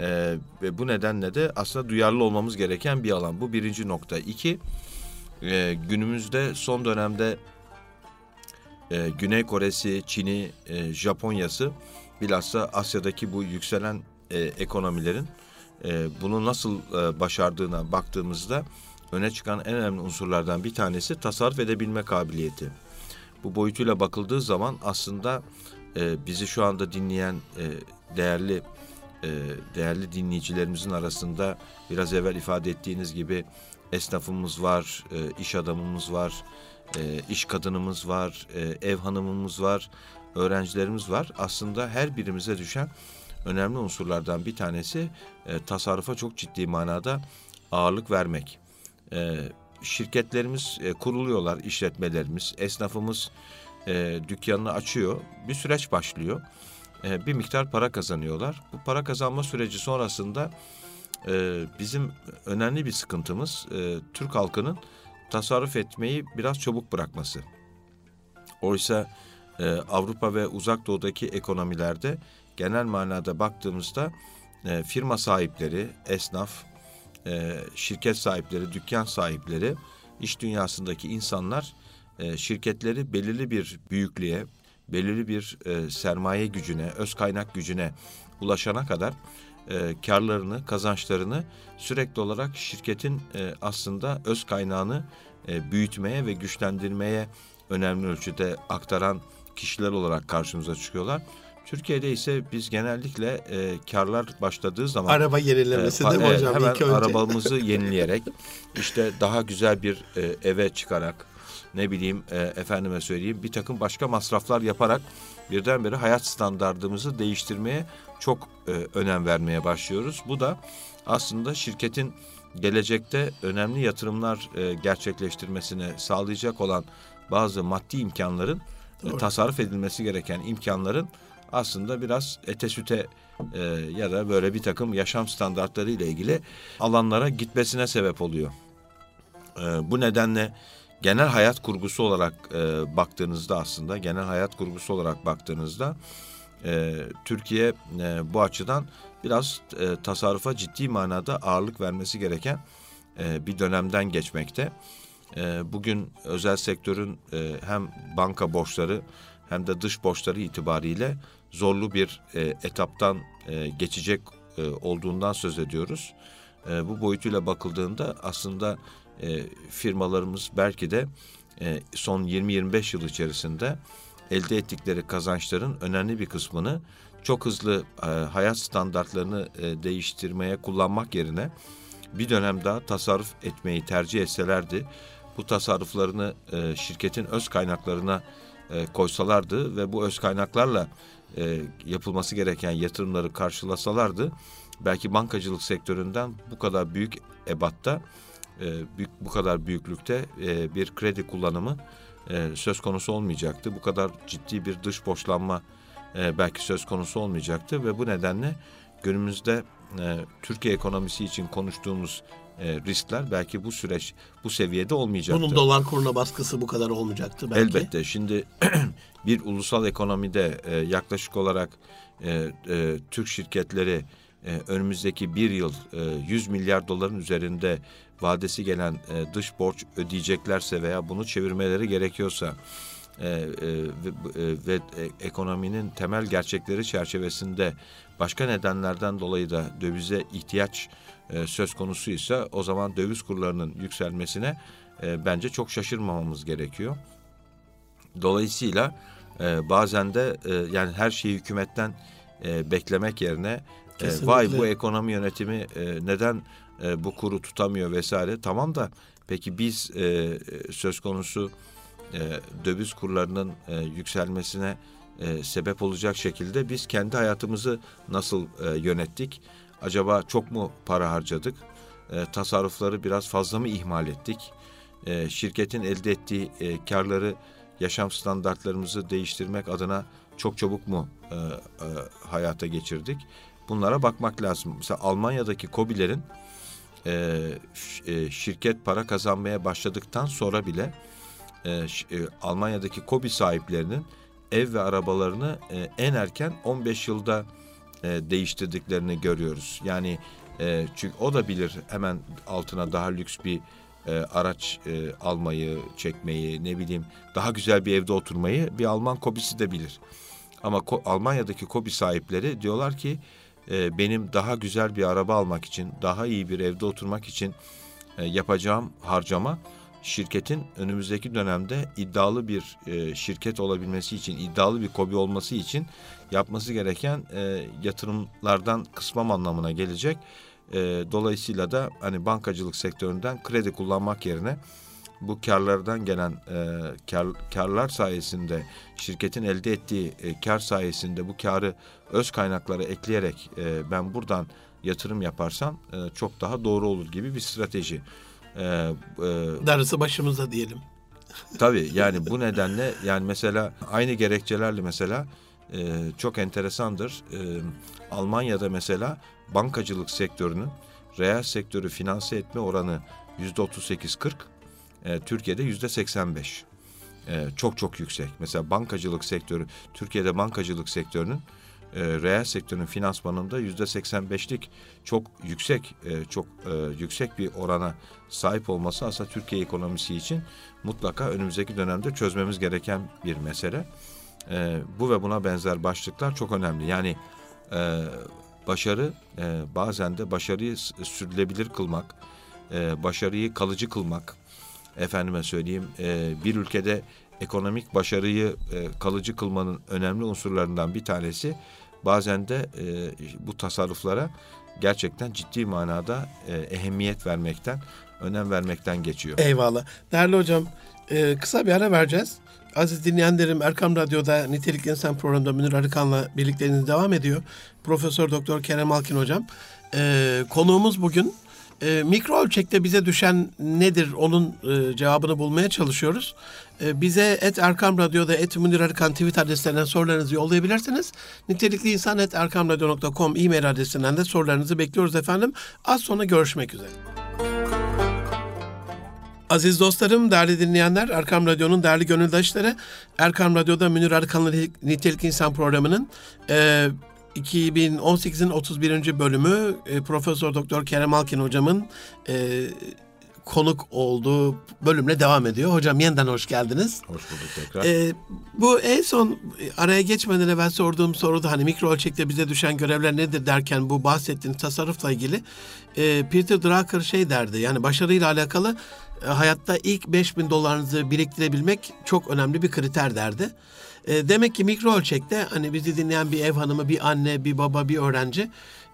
e, ve bu nedenle de aslında duyarlı olmamız gereken bir alan. Bu birinci nokta. İki, e, günümüzde son dönemde e, Güney Kore'si, Çin'i, e, Japonya'sı bilhassa Asya'daki bu yükselen e, ekonomilerin e, bunu nasıl e, başardığına baktığımızda öne çıkan en önemli unsurlardan bir tanesi tasarruf edebilme kabiliyeti. Bu boyutuyla bakıldığı zaman aslında e, bizi şu anda dinleyen e, değerli e, değerli dinleyicilerimizin arasında biraz evvel ifade ettiğiniz gibi esnafımız var, e, iş adamımız var, e, iş kadınımız var, e, ev hanımımız var, öğrencilerimiz var. Aslında her birimize düşen önemli unsurlardan bir tanesi e, tasarrufa çok ciddi manada ağırlık vermek. E, şirketlerimiz e, kuruluyorlar, işletmelerimiz, esnafımız e, dükkanını açıyor, bir süreç başlıyor. E, bir miktar para kazanıyorlar. Bu para kazanma süreci sonrasında e, bizim önemli bir sıkıntımız e, Türk halkının tasarruf etmeyi biraz çabuk bırakması. Oysa e, Avrupa ve Uzak Doğu'daki ekonomilerde genel manada baktığımızda e, firma sahipleri, esnaf, e, şirket sahipleri, dükkan sahipleri, iş dünyasındaki insanlar e, şirketleri belirli bir büyüklüğe, belirli bir e, sermaye gücüne, öz kaynak gücüne ulaşana kadar e, karlarını, kazançlarını sürekli olarak şirketin e, aslında öz kaynağını e, büyütmeye ve güçlendirmeye önemli ölçüde aktaran kişiler olarak karşımıza çıkıyorlar. Türkiye'de ise biz genellikle e, karlar başladığı zaman araba yenilemesi e, değil mi hocam? Hemen önce. arabamızı yenileyerek işte daha güzel bir e, eve çıkarak ne bileyim e, efendime söyleyeyim bir takım başka masraflar yaparak birdenbire hayat standartımızı değiştirmeye çok e, önem vermeye başlıyoruz. Bu da aslında şirketin gelecekte önemli yatırımlar e, gerçekleştirmesine sağlayacak olan bazı maddi imkanların e, tasarruf edilmesi gereken imkanların aslında biraz ete süte e, ya da böyle bir takım yaşam standartları ile ilgili alanlara gitmesine sebep oluyor. E, bu nedenle genel hayat kurgusu olarak e, baktığınızda aslında genel hayat kurgusu olarak baktığınızda e, Türkiye e, bu açıdan biraz e, tasarrufa ciddi manada ağırlık vermesi gereken e, bir dönemden geçmekte. E, bugün özel sektörün e, hem banka borçları hem de dış borçları itibariyle zorlu bir e, etaptan e, geçecek e, olduğundan söz ediyoruz. E, bu boyutuyla bakıldığında aslında e, firmalarımız belki de e, son 20-25 yıl içerisinde elde ettikleri kazançların önemli bir kısmını çok hızlı e, hayat standartlarını e, değiştirmeye kullanmak yerine bir dönem daha tasarruf etmeyi tercih etselerdi bu tasarruflarını e, şirketin öz kaynaklarına e, koysalardı ve bu öz kaynaklarla e, yapılması gereken yatırımları karşılasalardı belki bankacılık sektöründen bu kadar büyük ebatta e, büyük, bu kadar büyüklükte e, bir kredi kullanımı e, söz konusu olmayacaktı. Bu kadar ciddi bir dış borçlanma e, belki söz konusu olmayacaktı ve bu nedenle günümüzde e, Türkiye ekonomisi için konuştuğumuz e, riskler belki bu süreç bu seviyede olmayacaktı. Bunun dolar kuruna baskısı bu kadar olmayacaktı belki. Elbette. Şimdi bir ulusal ekonomide e, yaklaşık olarak e, e, Türk şirketleri e, önümüzdeki bir yıl e, 100 milyar doların üzerinde vadesi gelen e, dış borç ödeyeceklerse veya bunu çevirmeleri gerekiyorsa e, e, ve, e, e, ekonominin temel gerçekleri çerçevesinde başka nedenlerden dolayı da dövize ihtiyaç e, söz konusuysa o zaman döviz kurlarının yükselmesine e, bence çok şaşırmamamız gerekiyor. Dolayısıyla e, bazen de e, yani her şeyi hükümetten e, beklemek yerine e, vay bu ekonomi yönetimi e, neden e, bu kuru tutamıyor vesaire tamam da peki biz e, söz konusu e, döviz kurlarının e, yükselmesine e, sebep olacak şekilde biz kendi hayatımızı nasıl e, yönettik? Acaba çok mu para harcadık? E, tasarrufları biraz fazla mı ihmal ettik? E, şirketin elde ettiği e, karları yaşam standartlarımızı değiştirmek adına çok çabuk mu e, e, hayata geçirdik? Bunlara bakmak lazım. Mesela Almanya'daki COBİ'lerin e, e, şirket para kazanmaya başladıktan sonra bile e, e, Almanya'daki kobi sahiplerinin ev ve arabalarını e, en erken 15 yılda e, değiştirdiklerini görüyoruz. Yani e, çünkü o da bilir hemen altına daha lüks bir e, araç e, almayı, çekmeyi, ne bileyim daha güzel bir evde oturmayı bir Alman kobisi de bilir. Ama Ko- Almanya'daki kobi sahipleri diyorlar ki e, benim daha güzel bir araba almak için, daha iyi bir evde oturmak için e, yapacağım harcama şirketin önümüzdeki dönemde iddialı bir e, şirket olabilmesi için, iddialı bir kobi olması için yapması gereken e, yatırımlardan kısmam anlamına gelecek. E, dolayısıyla da hani bankacılık sektöründen kredi kullanmak yerine bu karlardan gelen e, kar, karlar sayesinde şirketin elde ettiği e, kar sayesinde bu karı öz kaynaklara ekleyerek e, ben buradan yatırım yaparsam e, çok daha doğru olur gibi bir strateji. E, e, Darısı başımıza diyelim. Tabii yani bu nedenle yani mesela aynı gerekçelerle mesela e, çok enteresandır. E, Almanya'da mesela bankacılık sektörünün reel sektörü finanse etme oranı yüzde 38-40, e, Türkiye'de yüzde 85. E, çok çok yüksek. Mesela bankacılık sektörü, Türkiye'de bankacılık sektörünün e, reel sektörün finansmanında yüzde 85'lik çok yüksek e, çok e, yüksek bir orana sahip olması aslında Türkiye ekonomisi için mutlaka önümüzdeki dönemde çözmemiz gereken bir mesele. E, bu ve buna benzer başlıklar çok önemli. Yani e, başarı e, bazen de başarıyı sürdürülebilir kılmak, e, başarıyı kalıcı kılmak, efendime söyleyeyim e, bir ülkede ekonomik başarıyı e, kalıcı kılmanın önemli unsurlarından bir tanesi bazen de e, bu tasarruflara gerçekten ciddi manada e, ehemmiyet vermekten, önem vermekten geçiyor. Eyvallah. Değerli hocam e, kısa bir ara vereceğiz. Aziz dinleyenlerim Erkam Radyo'da Nitelik İnsan programında Münir Arıkan'la birlikteliğiniz devam ediyor. Profesör Doktor Kerem Alkin hocam. E, konuğumuz bugün e, mikro ölçekte bize düşen nedir onun e, cevabını bulmaya çalışıyoruz. E, bize et Erkam Radyo'da et Münir Arıkan tweet adreslerinden sorularınızı yollayabilirsiniz. Nitelikli insan et erkamradyo.com e-mail adresinden de sorularınızı bekliyoruz efendim. Az sonra görüşmek üzere. Aziz dostlarım, değerli dinleyenler, Erkam Radyo'nun değerli gönüldaşları, Erkam Radyo'da Münir Arıkan'la Nitelik İnsan programının e, 2018'in 31. bölümü e, Profesör Doktor Kerem Alkin hocamın e, konuk olduğu bölümle devam ediyor. Hocam yeniden hoş geldiniz. Hoş bulduk tekrar. Ee, bu en son araya geçmeden evvel sorduğum soruda hani mikro ölçekte bize düşen görevler nedir derken bu bahsettiğiniz tasarrufla ilgili e, Peter Drucker şey derdi yani başarıyla alakalı e, hayatta ilk 5000 dolarınızı biriktirebilmek çok önemli bir kriter derdi. E, demek ki mikro ölçekte hani bizi dinleyen bir ev hanımı, bir anne, bir baba, bir öğrenci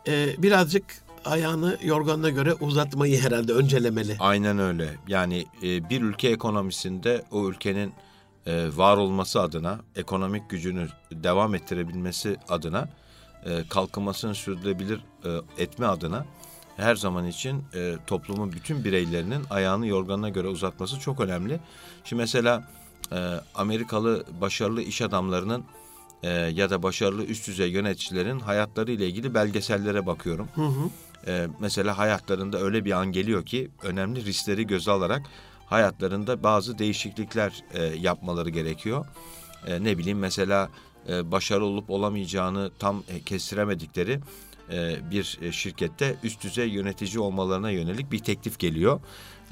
e, birazcık ayağını yorganına göre uzatmayı herhalde öncelemeli. Aynen öyle. Yani e, bir ülke ekonomisinde o ülkenin e, var olması adına, ekonomik gücünü devam ettirebilmesi adına, e, kalkınmasını sürdürülebilir e, etme adına her zaman için e, toplumun bütün bireylerinin ayağını yorganına göre uzatması çok önemli. Şimdi mesela Amerikalı başarılı iş adamlarının e, ya da başarılı üst düzey yöneticilerin hayatları ile ilgili belgesellere bakıyorum. Hı hı. E, mesela hayatlarında öyle bir an geliyor ki önemli riskleri göze alarak hayatlarında bazı değişiklikler e, yapmaları gerekiyor. E, ne bileyim mesela e, başarılı olup olamayacağını tam e, kestiremedikleri e, bir e, şirkette üst düzey yönetici olmalarına yönelik bir teklif geliyor.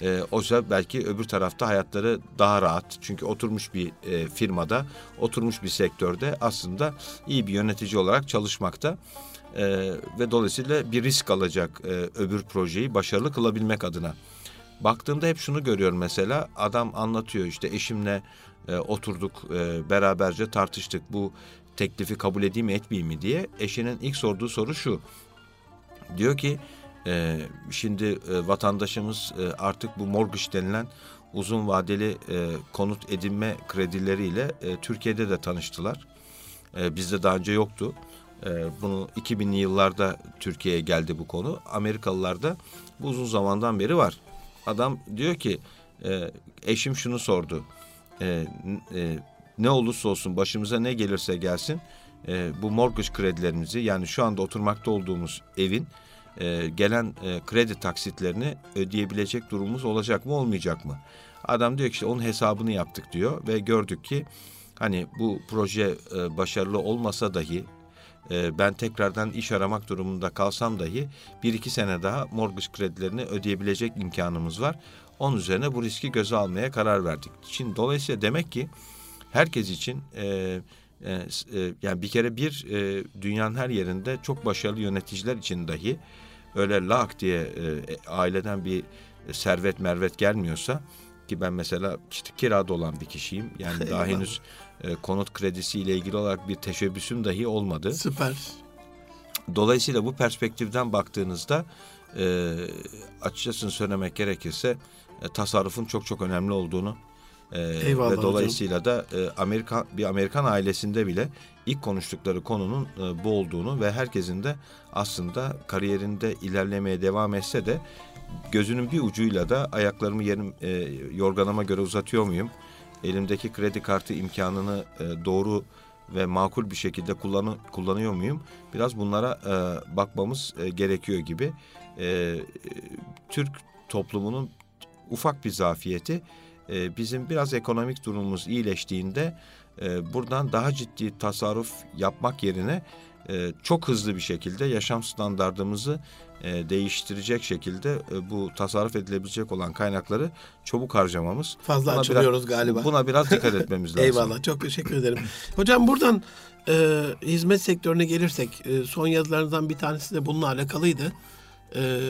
E, oysa belki öbür tarafta hayatları daha rahat. Çünkü oturmuş bir e, firmada, oturmuş bir sektörde aslında iyi bir yönetici olarak çalışmakta. E, ve dolayısıyla bir risk alacak e, öbür projeyi başarılı kılabilmek adına. Baktığımda hep şunu görüyorum mesela adam anlatıyor işte eşimle e, oturduk e, beraberce tartıştık bu teklifi kabul edeyim mi etmeyeyim mi diye. Eşinin ilk sorduğu soru şu. Diyor ki e, şimdi e, vatandaşımız e, artık bu mortgage denilen uzun vadeli e, konut edinme kredileriyle e, Türkiye'de de tanıştılar. E, bizde daha önce yoktu. E, bunu 2000'li yıllarda Türkiye'ye geldi bu konu. Amerikalılarda bu uzun zamandan beri var. Adam diyor ki e, eşim şunu sordu. E, e, ne olursa olsun başımıza ne gelirse gelsin e, bu mortgage kredilerimizi yani şu anda oturmakta olduğumuz evin e, gelen e, kredi taksitlerini ödeyebilecek durumumuz olacak mı olmayacak mı? Adam diyor ki işte onun hesabını yaptık diyor ve gördük ki hani bu proje e, başarılı olmasa dahi e, ben tekrardan iş aramak durumunda kalsam dahi bir iki sene daha mortgage kredilerini ödeyebilecek imkanımız var. Onun üzerine bu riski göze almaya karar verdik. Şimdi dolayısıyla demek ki herkes için e, e, e, yani bir kere bir e, dünyanın her yerinde çok başarılı yöneticiler için dahi öyle lak diye e, aileden bir servet mervet gelmiyorsa ki ben mesela işte kirada olan bir kişiyim. Yani daha henüz e, konut kredisi ile ilgili olarak bir teşebbüsüm dahi olmadı. Süper. Dolayısıyla bu perspektiften baktığınızda e, açıkçası söylemek gerekirse e, tasarrufun çok çok önemli olduğunu e, Eyvallah ve dolayısıyla da e, Amerika bir Amerikan ailesinde bile ilk konuştukları konunun e, bu olduğunu ve herkesin de aslında kariyerinde ilerlemeye devam etse de gözünün bir ucuyla da ayaklarımı yerim e, yorganıma göre uzatıyor muyum? Elimdeki kredi kartı imkanını e, doğru ve makul bir şekilde kullanı, kullanıyor muyum? Biraz bunlara e, bakmamız e, gerekiyor gibi. E, Türk toplumunun ufak bir zafiyeti e, bizim biraz ekonomik durumumuz iyileştiğinde e, buradan daha ciddi tasarruf yapmak yerine e, çok hızlı bir şekilde yaşam standartımızı e, değiştirecek şekilde e, bu tasarruf edilebilecek olan kaynakları çabuk harcamamız. Fazla buna açılıyoruz biraz, galiba. Buna biraz dikkat etmemiz lazım. Eyvallah çok teşekkür ederim. Hocam buradan e, hizmet sektörüne gelirsek e, son yazılarınızdan bir tanesi de bununla alakalıydı. E,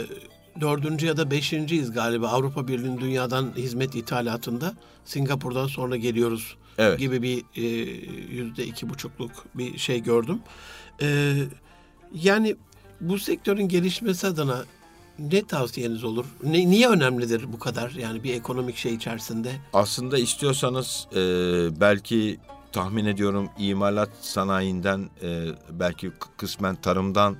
dördüncü ya da beşinciyiz galiba Avrupa Birliği'nin dünyadan hizmet ithalatında. Singapur'dan sonra geliyoruz evet. gibi bir e, yüzde iki buçukluk bir şey gördüm. E, yani bu sektörün gelişmesi adına ne tavsiyeniz olur? Ne, niye önemlidir bu kadar yani bir ekonomik şey içerisinde? Aslında istiyorsanız e, belki tahmin ediyorum imalat sanayinden e, belki kısmen tarımdan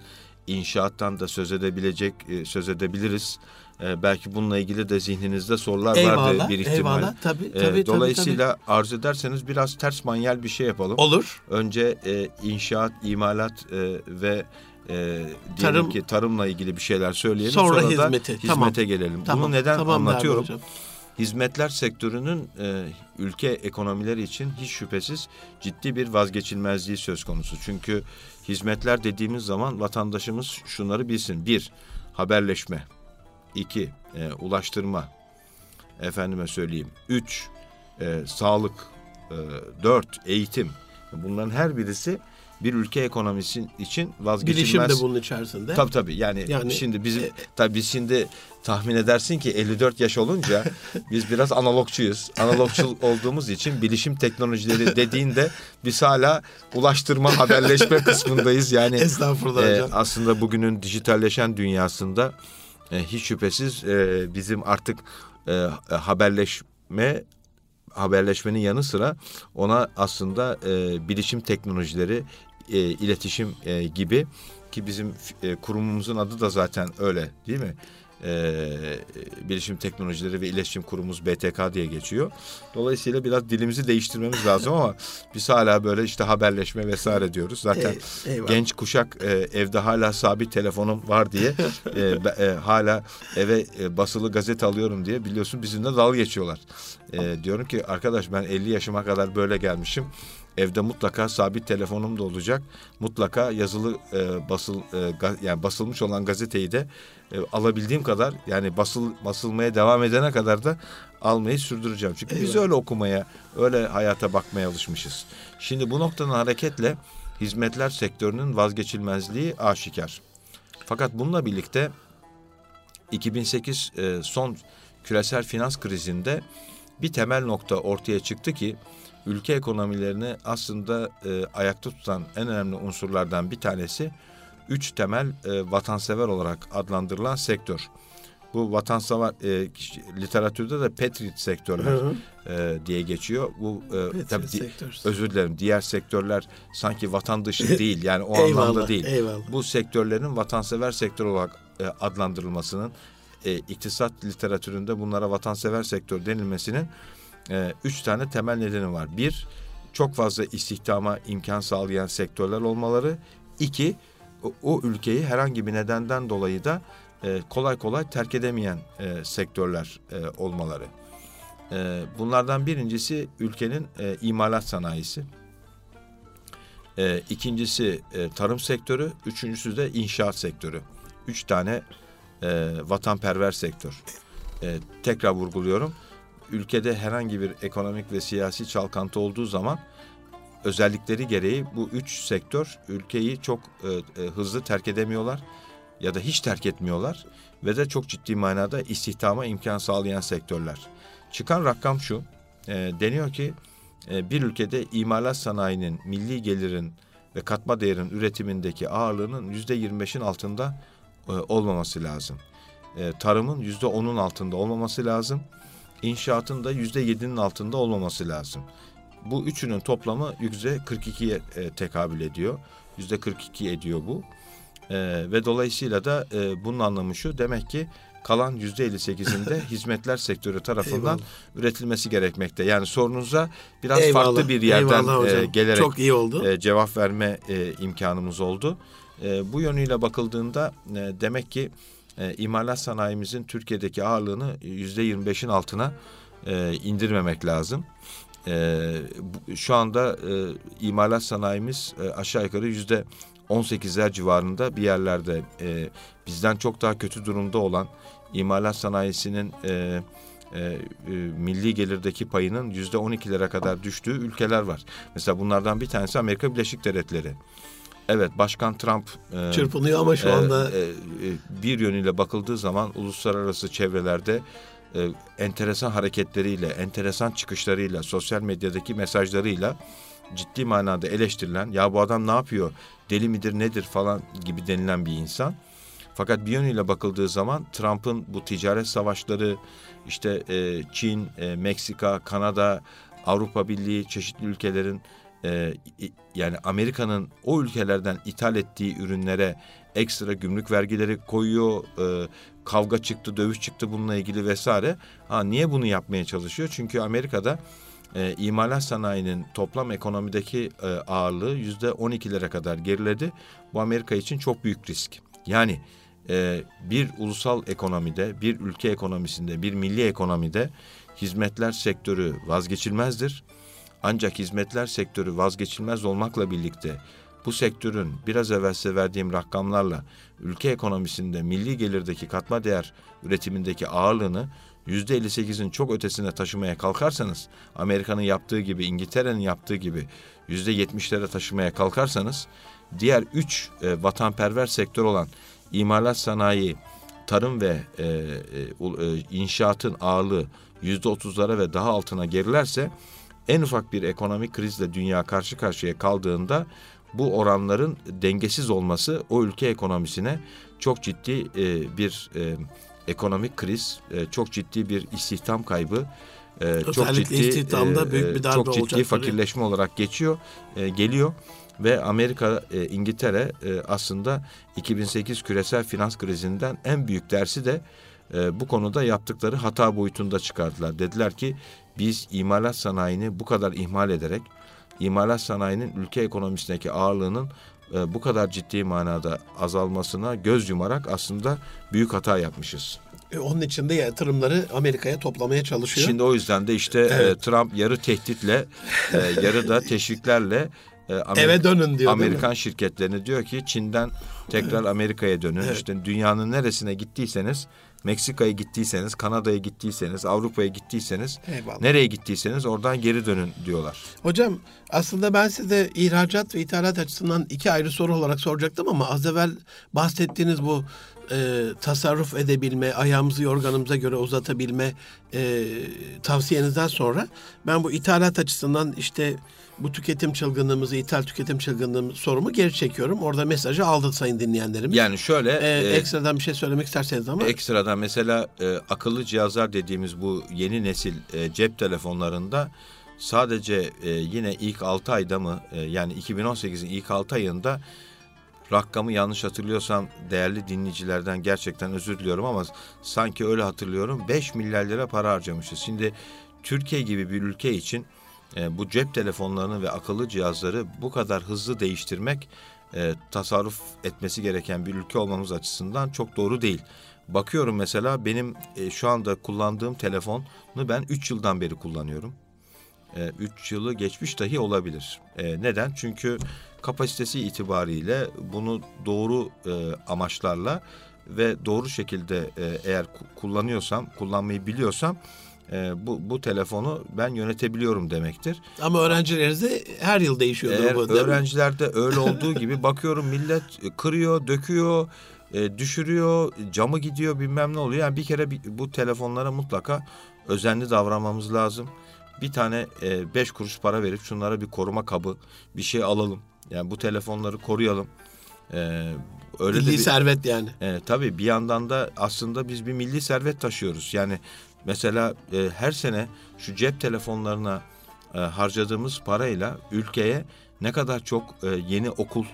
inşaattan da söz edebilecek e, söz edebiliriz. E, belki bununla ilgili de zihninizde sorular eyvallah, vardı bir ihtimal. Eyvallah tabii tabii. E, dolayısıyla tabii, tabii. arzu ederseniz biraz ters manyel bir şey yapalım. Olur. Önce e, inşaat, imalat e, ve e, Tarım, ki tarımla ilgili bir şeyler söyleyelim. Sonra, Sonra hizmete. da hizmete tamam. gelelim. Tamam. Bunu neden tamam, anlatıyorum? Hizmetler sektörünün e, ülke ekonomileri için hiç şüphesiz ciddi bir vazgeçilmezliği söz konusu. Çünkü hizmetler dediğimiz zaman vatandaşımız şunları bilsin. Bir, haberleşme. iki e, ulaştırma. Efendime söyleyeyim. Üç, e, sağlık. E, dört, eğitim. Bunların her birisi bir ülke ekonomisi için vazgeçilmez. Bilişim de bunun içerisinde. Tabii tabii. Yani, yani şimdi bizim e, tabii biz şimdi tahmin edersin ki 54 yaş olunca biz biraz analogçuyuz. Analogçu olduğumuz için bilişim teknolojileri dediğinde biz hala ulaştırma haberleşme kısmındayız. Yani Estağfurullah e, aslında bugünün dijitalleşen dünyasında e, hiç şüphesiz e, bizim artık e, haberleşme haberleşmenin yanı sıra ona aslında e, bilişim teknolojileri, e, iletişim e, gibi ki bizim e, kurumumuzun adı da zaten öyle değil mi? e, Bilişim Teknolojileri ve İletişim Kurumumuz BTK diye geçiyor. Dolayısıyla biraz dilimizi değiştirmemiz lazım ama biz hala böyle işte haberleşme vesaire diyoruz. Zaten e, genç kuşak e, evde hala sabit telefonum var diye e, e, hala eve e, basılı gazete alıyorum diye biliyorsun bizimle dalga geçiyorlar. E, diyorum ki arkadaş ben 50 yaşıma kadar böyle gelmişim. Evde mutlaka sabit telefonum da olacak. Mutlaka yazılı e, basıl e, ga, yani basılmış olan gazeteyi de e, alabildiğim kadar yani basıl basılmaya devam edene kadar da almayı sürdüreceğim. Çünkü Eyvallah. biz öyle okumaya, öyle hayata bakmaya alışmışız. Şimdi bu noktadan hareketle hizmetler sektörünün vazgeçilmezliği aşikar. Fakat bununla birlikte 2008 e, son küresel finans krizinde bir temel nokta ortaya çıktı ki ülke ekonomilerini aslında e, ayakta tutan en önemli unsurlardan bir tanesi üç temel e, vatansever olarak adlandırılan sektör. Bu vatansever e, literatürde de Patriot sektörler hı hı. E, diye geçiyor. Bu e, tabii özür dilerim diğer sektörler sanki vatan dışı değil yani o eyvallah, anlamda değil. Eyvallah. Bu sektörlerin vatansever sektör olarak e, adlandırılmasının e, iktisat literatüründe bunlara vatansever sektör denilmesinin e, üç tane temel nedeni var. Bir, çok fazla istihdama imkan sağlayan sektörler olmaları. İki, o, o ülkeyi herhangi bir nedenden dolayı da e, kolay kolay terk edemeyen e, sektörler e, olmaları. E, bunlardan birincisi ülkenin e, imalat sanayisi. E, ikincisi e, tarım sektörü, üçüncüsü de inşaat sektörü. Üç tane e, vatanperver sektör. E, tekrar vurguluyorum. Ülkede herhangi bir ekonomik ve siyasi çalkantı olduğu zaman özellikleri gereği bu üç sektör ülkeyi çok e, e, hızlı terk edemiyorlar ya da hiç terk etmiyorlar ve de çok ciddi manada istihdama imkan sağlayan sektörler. Çıkan rakam şu, e, deniyor ki e, bir ülkede imalat sanayinin milli gelirin ve katma değerin üretimindeki ağırlığının yüzde 25'in altında e, olmaması lazım. E, tarımın yüzde 10'un altında olmaması lazım. İnşaatın da yüzde 7'nin altında olmaması lazım. Bu üçünün toplamı yüzde 42'ye e, tekabül ediyor. Yüzde 42 ediyor bu. E, ve dolayısıyla da e, bunun anlamı şu demek ki kalan yüzde 58'inde hizmetler sektörü tarafından Eyvallah. üretilmesi gerekmekte. Yani sorunuza biraz Eyvallah. farklı bir yerden e, gelerek Çok iyi oldu. E, cevap verme e, imkanımız oldu. E, bu yönüyle bakıldığında e, demek ki e, imalat sanayimizin Türkiye'deki ağırlığını yüzde 25'in altına e, indirmemek lazım. E, şu anda e, imalat sanayimiz e, aşağı yukarı yüzde 18'ler civarında bir yerlerde e, bizden çok daha kötü durumda olan imalat sanayisinin e, e, e, milli gelirdeki payının yüzde 12'lere kadar düştüğü ülkeler var. Mesela bunlardan bir tanesi Amerika Birleşik Devletleri. Evet Başkan Trump e, çırpınıyor ama şu e, anda. e, e, bir yönüyle bakıldığı zaman uluslararası çevrelerde e, enteresan hareketleriyle, enteresan çıkışlarıyla, sosyal medyadaki mesajlarıyla ciddi manada eleştirilen ya bu adam ne yapıyor, deli midir nedir? falan gibi denilen bir insan. Fakat bir yönüyle bakıldığı zaman Trump'ın bu ticaret savaşları işte e, Çin, e, Meksika, Kanada, Avrupa Birliği çeşitli ülkelerin e, yani Amerika'nın o ülkelerden ithal ettiği ürünlere ekstra gümrük vergileri koyuyor. E, kavga çıktı, dövüş çıktı bununla ilgili vesaire. Ha niye bunu yapmaya çalışıyor? Çünkü Amerika'da e, imalat sanayinin toplam ekonomideki e, ağırlığı yüzde 12'lere kadar geriledi. Bu Amerika için çok büyük risk. Yani e, bir ulusal ekonomide, bir ülke ekonomisinde, bir milli ekonomide hizmetler sektörü vazgeçilmezdir. Ancak hizmetler sektörü vazgeçilmez olmakla birlikte bu sektörün biraz evvel size verdiğim rakamlarla ülke ekonomisinde milli gelirdeki katma değer üretimindeki ağırlığını yüzde 58'in çok ötesine taşımaya kalkarsanız Amerika'nın yaptığı gibi İngiltere'nin yaptığı gibi yüzde 70'lere taşımaya kalkarsanız diğer üç e, vatanperver sektör olan imalat sanayi, tarım ve e, e, e inşaatın ağırlığı yüzde otuzlara ve daha altına gerilerse en ufak bir ekonomik krizle dünya karşı karşıya kaldığında bu oranların dengesiz olması o ülke ekonomisine çok ciddi e, bir e, ekonomik kriz, e, çok ciddi bir istihdam kaybı, e, çok ciddi istihdamda e, büyük bir darbe çok ciddi fakirleşme olarak geçiyor, e, geliyor ve Amerika, e, İngiltere e, aslında 2008 küresel finans krizinden en büyük dersi de e, bu konuda yaptıkları hata boyutunda çıkardılar. Dediler ki biz imalat sanayini bu kadar ihmal ederek imalat sanayinin ülke ekonomisindeki ağırlığının e, bu kadar ciddi manada azalmasına göz yumarak aslında büyük hata yapmışız. E, onun için de yatırımları Amerika'ya toplamaya çalışıyor. Şimdi o yüzden de işte e, evet. e, Trump yarı tehditle, e, yarı da teşviklerle e, Amerika, eve dönün diyor. Amerikan şirketlerini diyor ki Çin'den tekrar Amerika'ya dönün. Evet. İşte dünyanın neresine gittiyseniz Meksika'ya gittiyseniz, Kanada'ya gittiyseniz, Avrupa'ya gittiyseniz, Eyvallah. nereye gittiyseniz oradan geri dönün diyorlar. Hocam aslında ben size ihracat ve ithalat açısından iki ayrı soru olarak soracaktım ama az evvel bahsettiğiniz bu e, tasarruf edebilme, ayağımızı yorganımıza göre uzatabilme e, tavsiyenizden sonra ben bu ithalat açısından işte bu tüketim çılgınlığımızı, ithal tüketim çılgınlığımız sorumu geri çekiyorum. Orada mesajı aldı sayın dinleyenlerimiz. Yani şöyle... Ee, e, ekstradan bir şey söylemek isterseniz ama... Ekstradan mesela e, akıllı cihazlar dediğimiz bu yeni nesil e, cep telefonlarında sadece e, yine ilk 6 ayda mı e, yani 2018'in ilk 6 ayında rakamı yanlış hatırlıyorsam değerli dinleyicilerden gerçekten özür diliyorum ama sanki öyle hatırlıyorum 5 milyar lira para harcamışız. Şimdi Türkiye gibi bir ülke için e, bu cep telefonlarını ve akıllı cihazları bu kadar hızlı değiştirmek e, tasarruf etmesi gereken bir ülke olmamız açısından çok doğru değil. Bakıyorum mesela benim e, şu anda kullandığım telefonu ben 3 yıldan beri kullanıyorum. 3 e, yılı geçmiş dahi olabilir. E, neden? Çünkü kapasitesi itibariyle bunu doğru e, amaçlarla ve doğru şekilde eğer kullanıyorsam, kullanmayı biliyorsam e, bu, bu telefonu ben yönetebiliyorum demektir. Ama öğrencilerinizde her yıl değişiyor. Eğer bu, öğrencilerde öyle olduğu gibi bakıyorum millet kırıyor, döküyor, e, düşürüyor, camı gidiyor bilmem ne oluyor. Yani bir kere bu telefonlara mutlaka özenli davranmamız lazım. Bir tane e, beş kuruş para verip şunlara bir koruma kabı, bir şey alalım. Yani bu telefonları koruyalım. Ee, öyle milli bir, servet yani. E, tabii bir yandan da aslında biz bir milli servet taşıyoruz. Yani mesela e, her sene şu cep telefonlarına e, harcadığımız parayla ülkeye ne kadar çok e, yeni okul,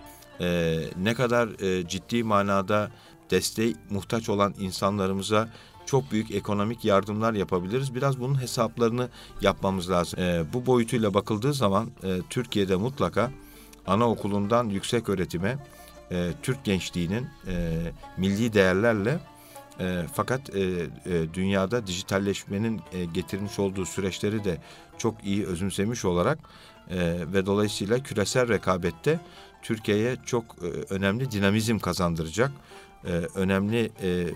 e, ne kadar e, ciddi manada desteğe muhtaç olan insanlarımıza çok büyük ekonomik yardımlar yapabiliriz. Biraz bunun hesaplarını yapmamız lazım. E, bu boyutuyla bakıldığı zaman e, Türkiye'de mutlaka anaokulundan yüksek öğretime e, Türk gençliğinin e, milli değerlerle e, fakat e, e, dünyada dijitalleşmenin e, getirmiş olduğu süreçleri de çok iyi özümsemiş olarak e, ve dolayısıyla küresel rekabette Türkiye'ye çok e, önemli dinamizm kazandıracak, e, önemli e, e,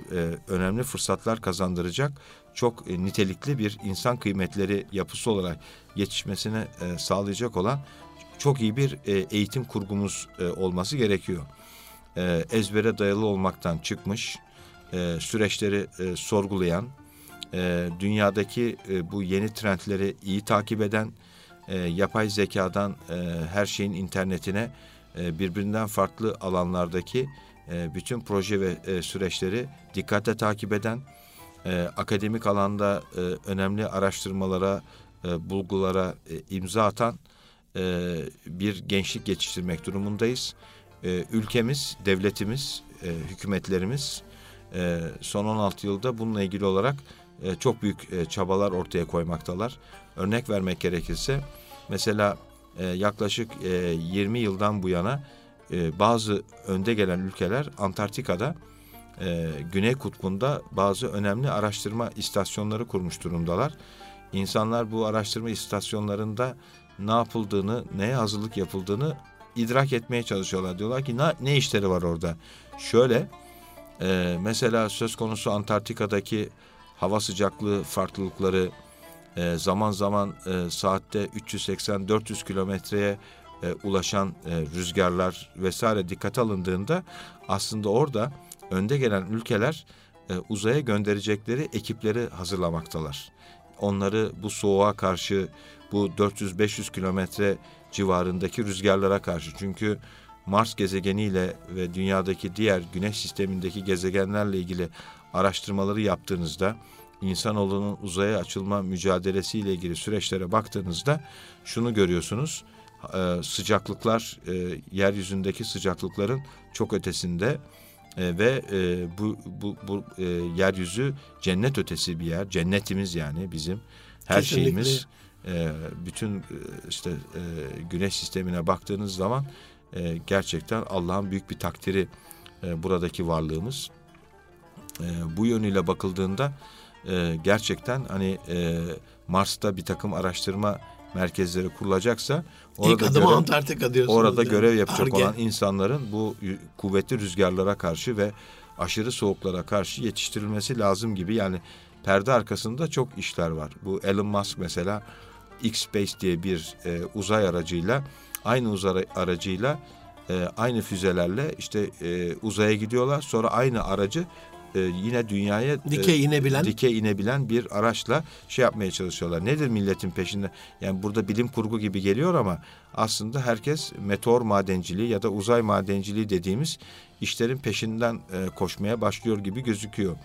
önemli fırsatlar kazandıracak çok e, nitelikli bir insan kıymetleri yapısı olarak yetişmesine e, sağlayacak olan çok iyi bir e, eğitim kurgumuz e, olması gerekiyor. E, ezbere dayalı olmaktan çıkmış, e, süreçleri e, sorgulayan, e, dünyadaki e, bu yeni trendleri iyi takip eden, e, yapay zekadan e, her şeyin internetine e, birbirinden farklı alanlardaki e, bütün proje ve e, süreçleri dikkatle takip eden, e, akademik alanda önemli araştırmalara, bulgulara imza atan bir gençlik yetiştirmek durumundayız. Ülkemiz, devletimiz, hükümetlerimiz son 16 yılda bununla ilgili olarak çok büyük çabalar ortaya koymaktalar. Örnek vermek gerekirse mesela yaklaşık e, 20 yıldan bu yana e, bazı önde gelen ülkeler Antarktika'da e, Güney Kutbu'nda bazı önemli araştırma istasyonları kurmuş durumdalar. İnsanlar bu araştırma istasyonlarında ne yapıldığını, neye hazırlık yapıldığını idrak etmeye çalışıyorlar. Diyorlar ki ne, ne işleri var orada? Şöyle, e, mesela söz konusu Antarktika'daki hava sıcaklığı farklılıkları, e, zaman zaman e, saatte 380-400 kilometreye e, ulaşan e, rüzgarlar vesaire dikkat alındığında aslında orada önde gelen ülkeler e, uzaya gönderecekleri ekipleri hazırlamaktalar. Onları bu soğuğa karşı bu 400-500 kilometre civarındaki rüzgarlara karşı. Çünkü Mars gezegeniyle ve dünyadaki diğer güneş sistemindeki gezegenlerle ilgili araştırmaları yaptığınızda insanoğlunun uzaya açılma mücadelesiyle ilgili süreçlere baktığınızda şunu görüyorsunuz. E, sıcaklıklar e, yeryüzündeki sıcaklıkların çok ötesinde e, ve e, bu bu bu e, yeryüzü cennet ötesi bir yer. Cennetimiz yani bizim her Kesinlikle. şeyimiz e, bütün e, işte e, güneş sistemine baktığınız zaman e, gerçekten Allah'ın büyük bir takdiri e, buradaki varlığımız. E, bu yönüyle bakıldığında e, gerçekten hani e, Mars'ta bir takım araştırma merkezleri kurulacaksa orada İlk görev, Antarktika diyorsunuz. Orada görev yapacak Arge. olan insanların bu kuvvetli rüzgarlara karşı ve aşırı soğuklara karşı yetiştirilmesi lazım gibi yani perde arkasında çok işler var. Bu Elon Musk mesela X-Space diye bir e, uzay aracıyla aynı uzay aracıyla e, aynı füzelerle işte e, uzaya gidiyorlar. Sonra aynı aracı e, yine dünyaya e, dikey inebilen dikey inebilen bir araçla şey yapmaya çalışıyorlar. Nedir milletin peşinde? Yani burada bilim kurgu gibi geliyor ama aslında herkes meteor madenciliği ya da uzay madenciliği dediğimiz işlerin peşinden e, koşmaya başlıyor gibi gözüküyor.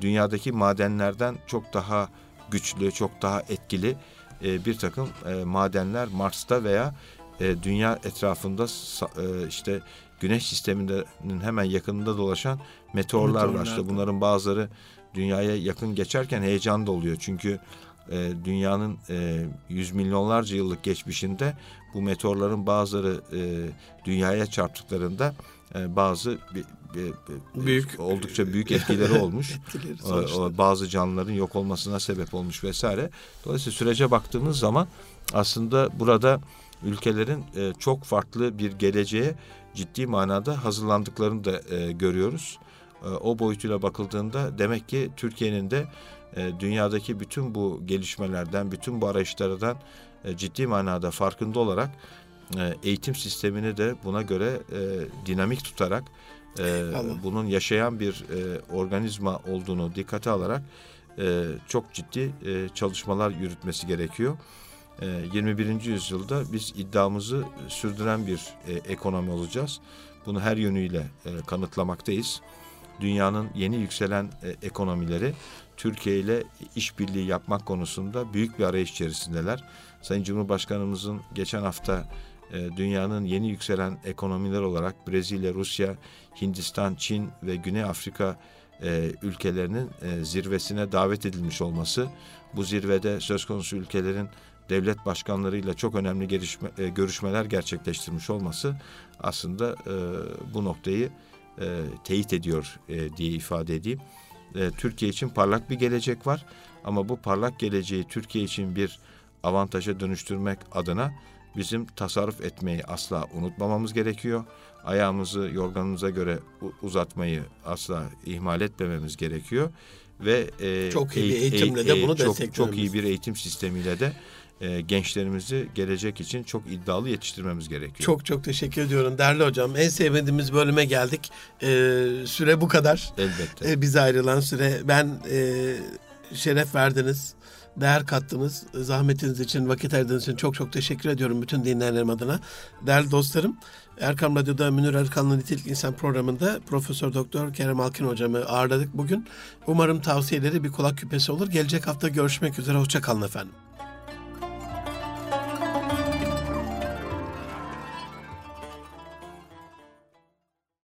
Dünyadaki madenlerden çok daha güçlü, çok daha etkili e, bir takım e, madenler Mars'ta veya e, dünya etrafında e, işte Güneş sisteminin hemen yakınında dolaşan meteorlar var. İşte bunların bazıları dünyaya yakın geçerken heyecan da oluyor. Çünkü e, dünyanın e, yüz milyonlarca yıllık geçmişinde bu meteorların bazıları e, dünyaya çarptıklarında e, bazı bir, bir, bir, büyük oldukça büyük etkileri olmuş. etkileri o, o, bazı canlıların yok olmasına sebep olmuş vesaire. Dolayısıyla sürece baktığımız zaman aslında burada ülkelerin e, çok farklı bir geleceğe ciddi manada hazırlandıklarını da e, görüyoruz. E, o boyutuyla bakıldığında demek ki Türkiye'nin de e, dünyadaki bütün bu gelişmelerden, bütün bu arayışlardan e, ciddi manada farkında olarak eğitim sistemini de buna göre dinamik tutarak e, bunun yaşayan bir organizma olduğunu dikkate alarak çok ciddi çalışmalar yürütmesi gerekiyor. 21. Ee, yüzyılda biz iddiamızı sürdüren bir ekonomi olacağız. Bunu her yönüyle kanıtlamaktayız. Dünyanın yeni yükselen e, ekonomileri Türkiye ile işbirliği yapmak konusunda büyük bir arayış içerisindeler. Sayın Cumhurbaşkanımızın geçen hafta dünyanın yeni yükselen ekonomiler olarak Brezilya, Rusya, Hindistan, Çin ve Güney Afrika ülkelerinin zirvesine davet edilmiş olması, bu zirvede söz konusu ülkelerin devlet başkanlarıyla çok önemli gelişme, e, görüşmeler gerçekleştirmiş olması aslında e, bu noktayı e, teyit ediyor e, diye ifade edeyim. E, Türkiye için parlak bir gelecek var ama bu parlak geleceği Türkiye için bir avantaja dönüştürmek adına bizim tasarruf etmeyi asla unutmamamız gerekiyor. Ayağımızı yorganımıza göre uzatmayı asla ihmal etmememiz gerekiyor ve e, çok iyi bir eğitimle e, de bunu çok, çok iyi bir eğitim sistemiyle de e, gençlerimizi gelecek için çok iddialı yetiştirmemiz gerekiyor. Çok çok teşekkür ediyorum değerli hocam. En sevmediğimiz bölüme geldik. E, süre bu kadar. Elbette. E, bize ayrılan süre. Ben e, şeref verdiniz, değer kattınız. Zahmetiniz için, vakit ayırdığınız için çok çok teşekkür ediyorum bütün dinleyenlerim adına. Değerli dostlarım, Erkam Radyo'da Münir Erkan'la Nitelik İnsan programında Profesör Doktor Kerem Alkin hocamı ağırladık bugün. Umarım tavsiyeleri bir kulak küpesi olur. Gelecek hafta görüşmek üzere. Hoşçakalın efendim.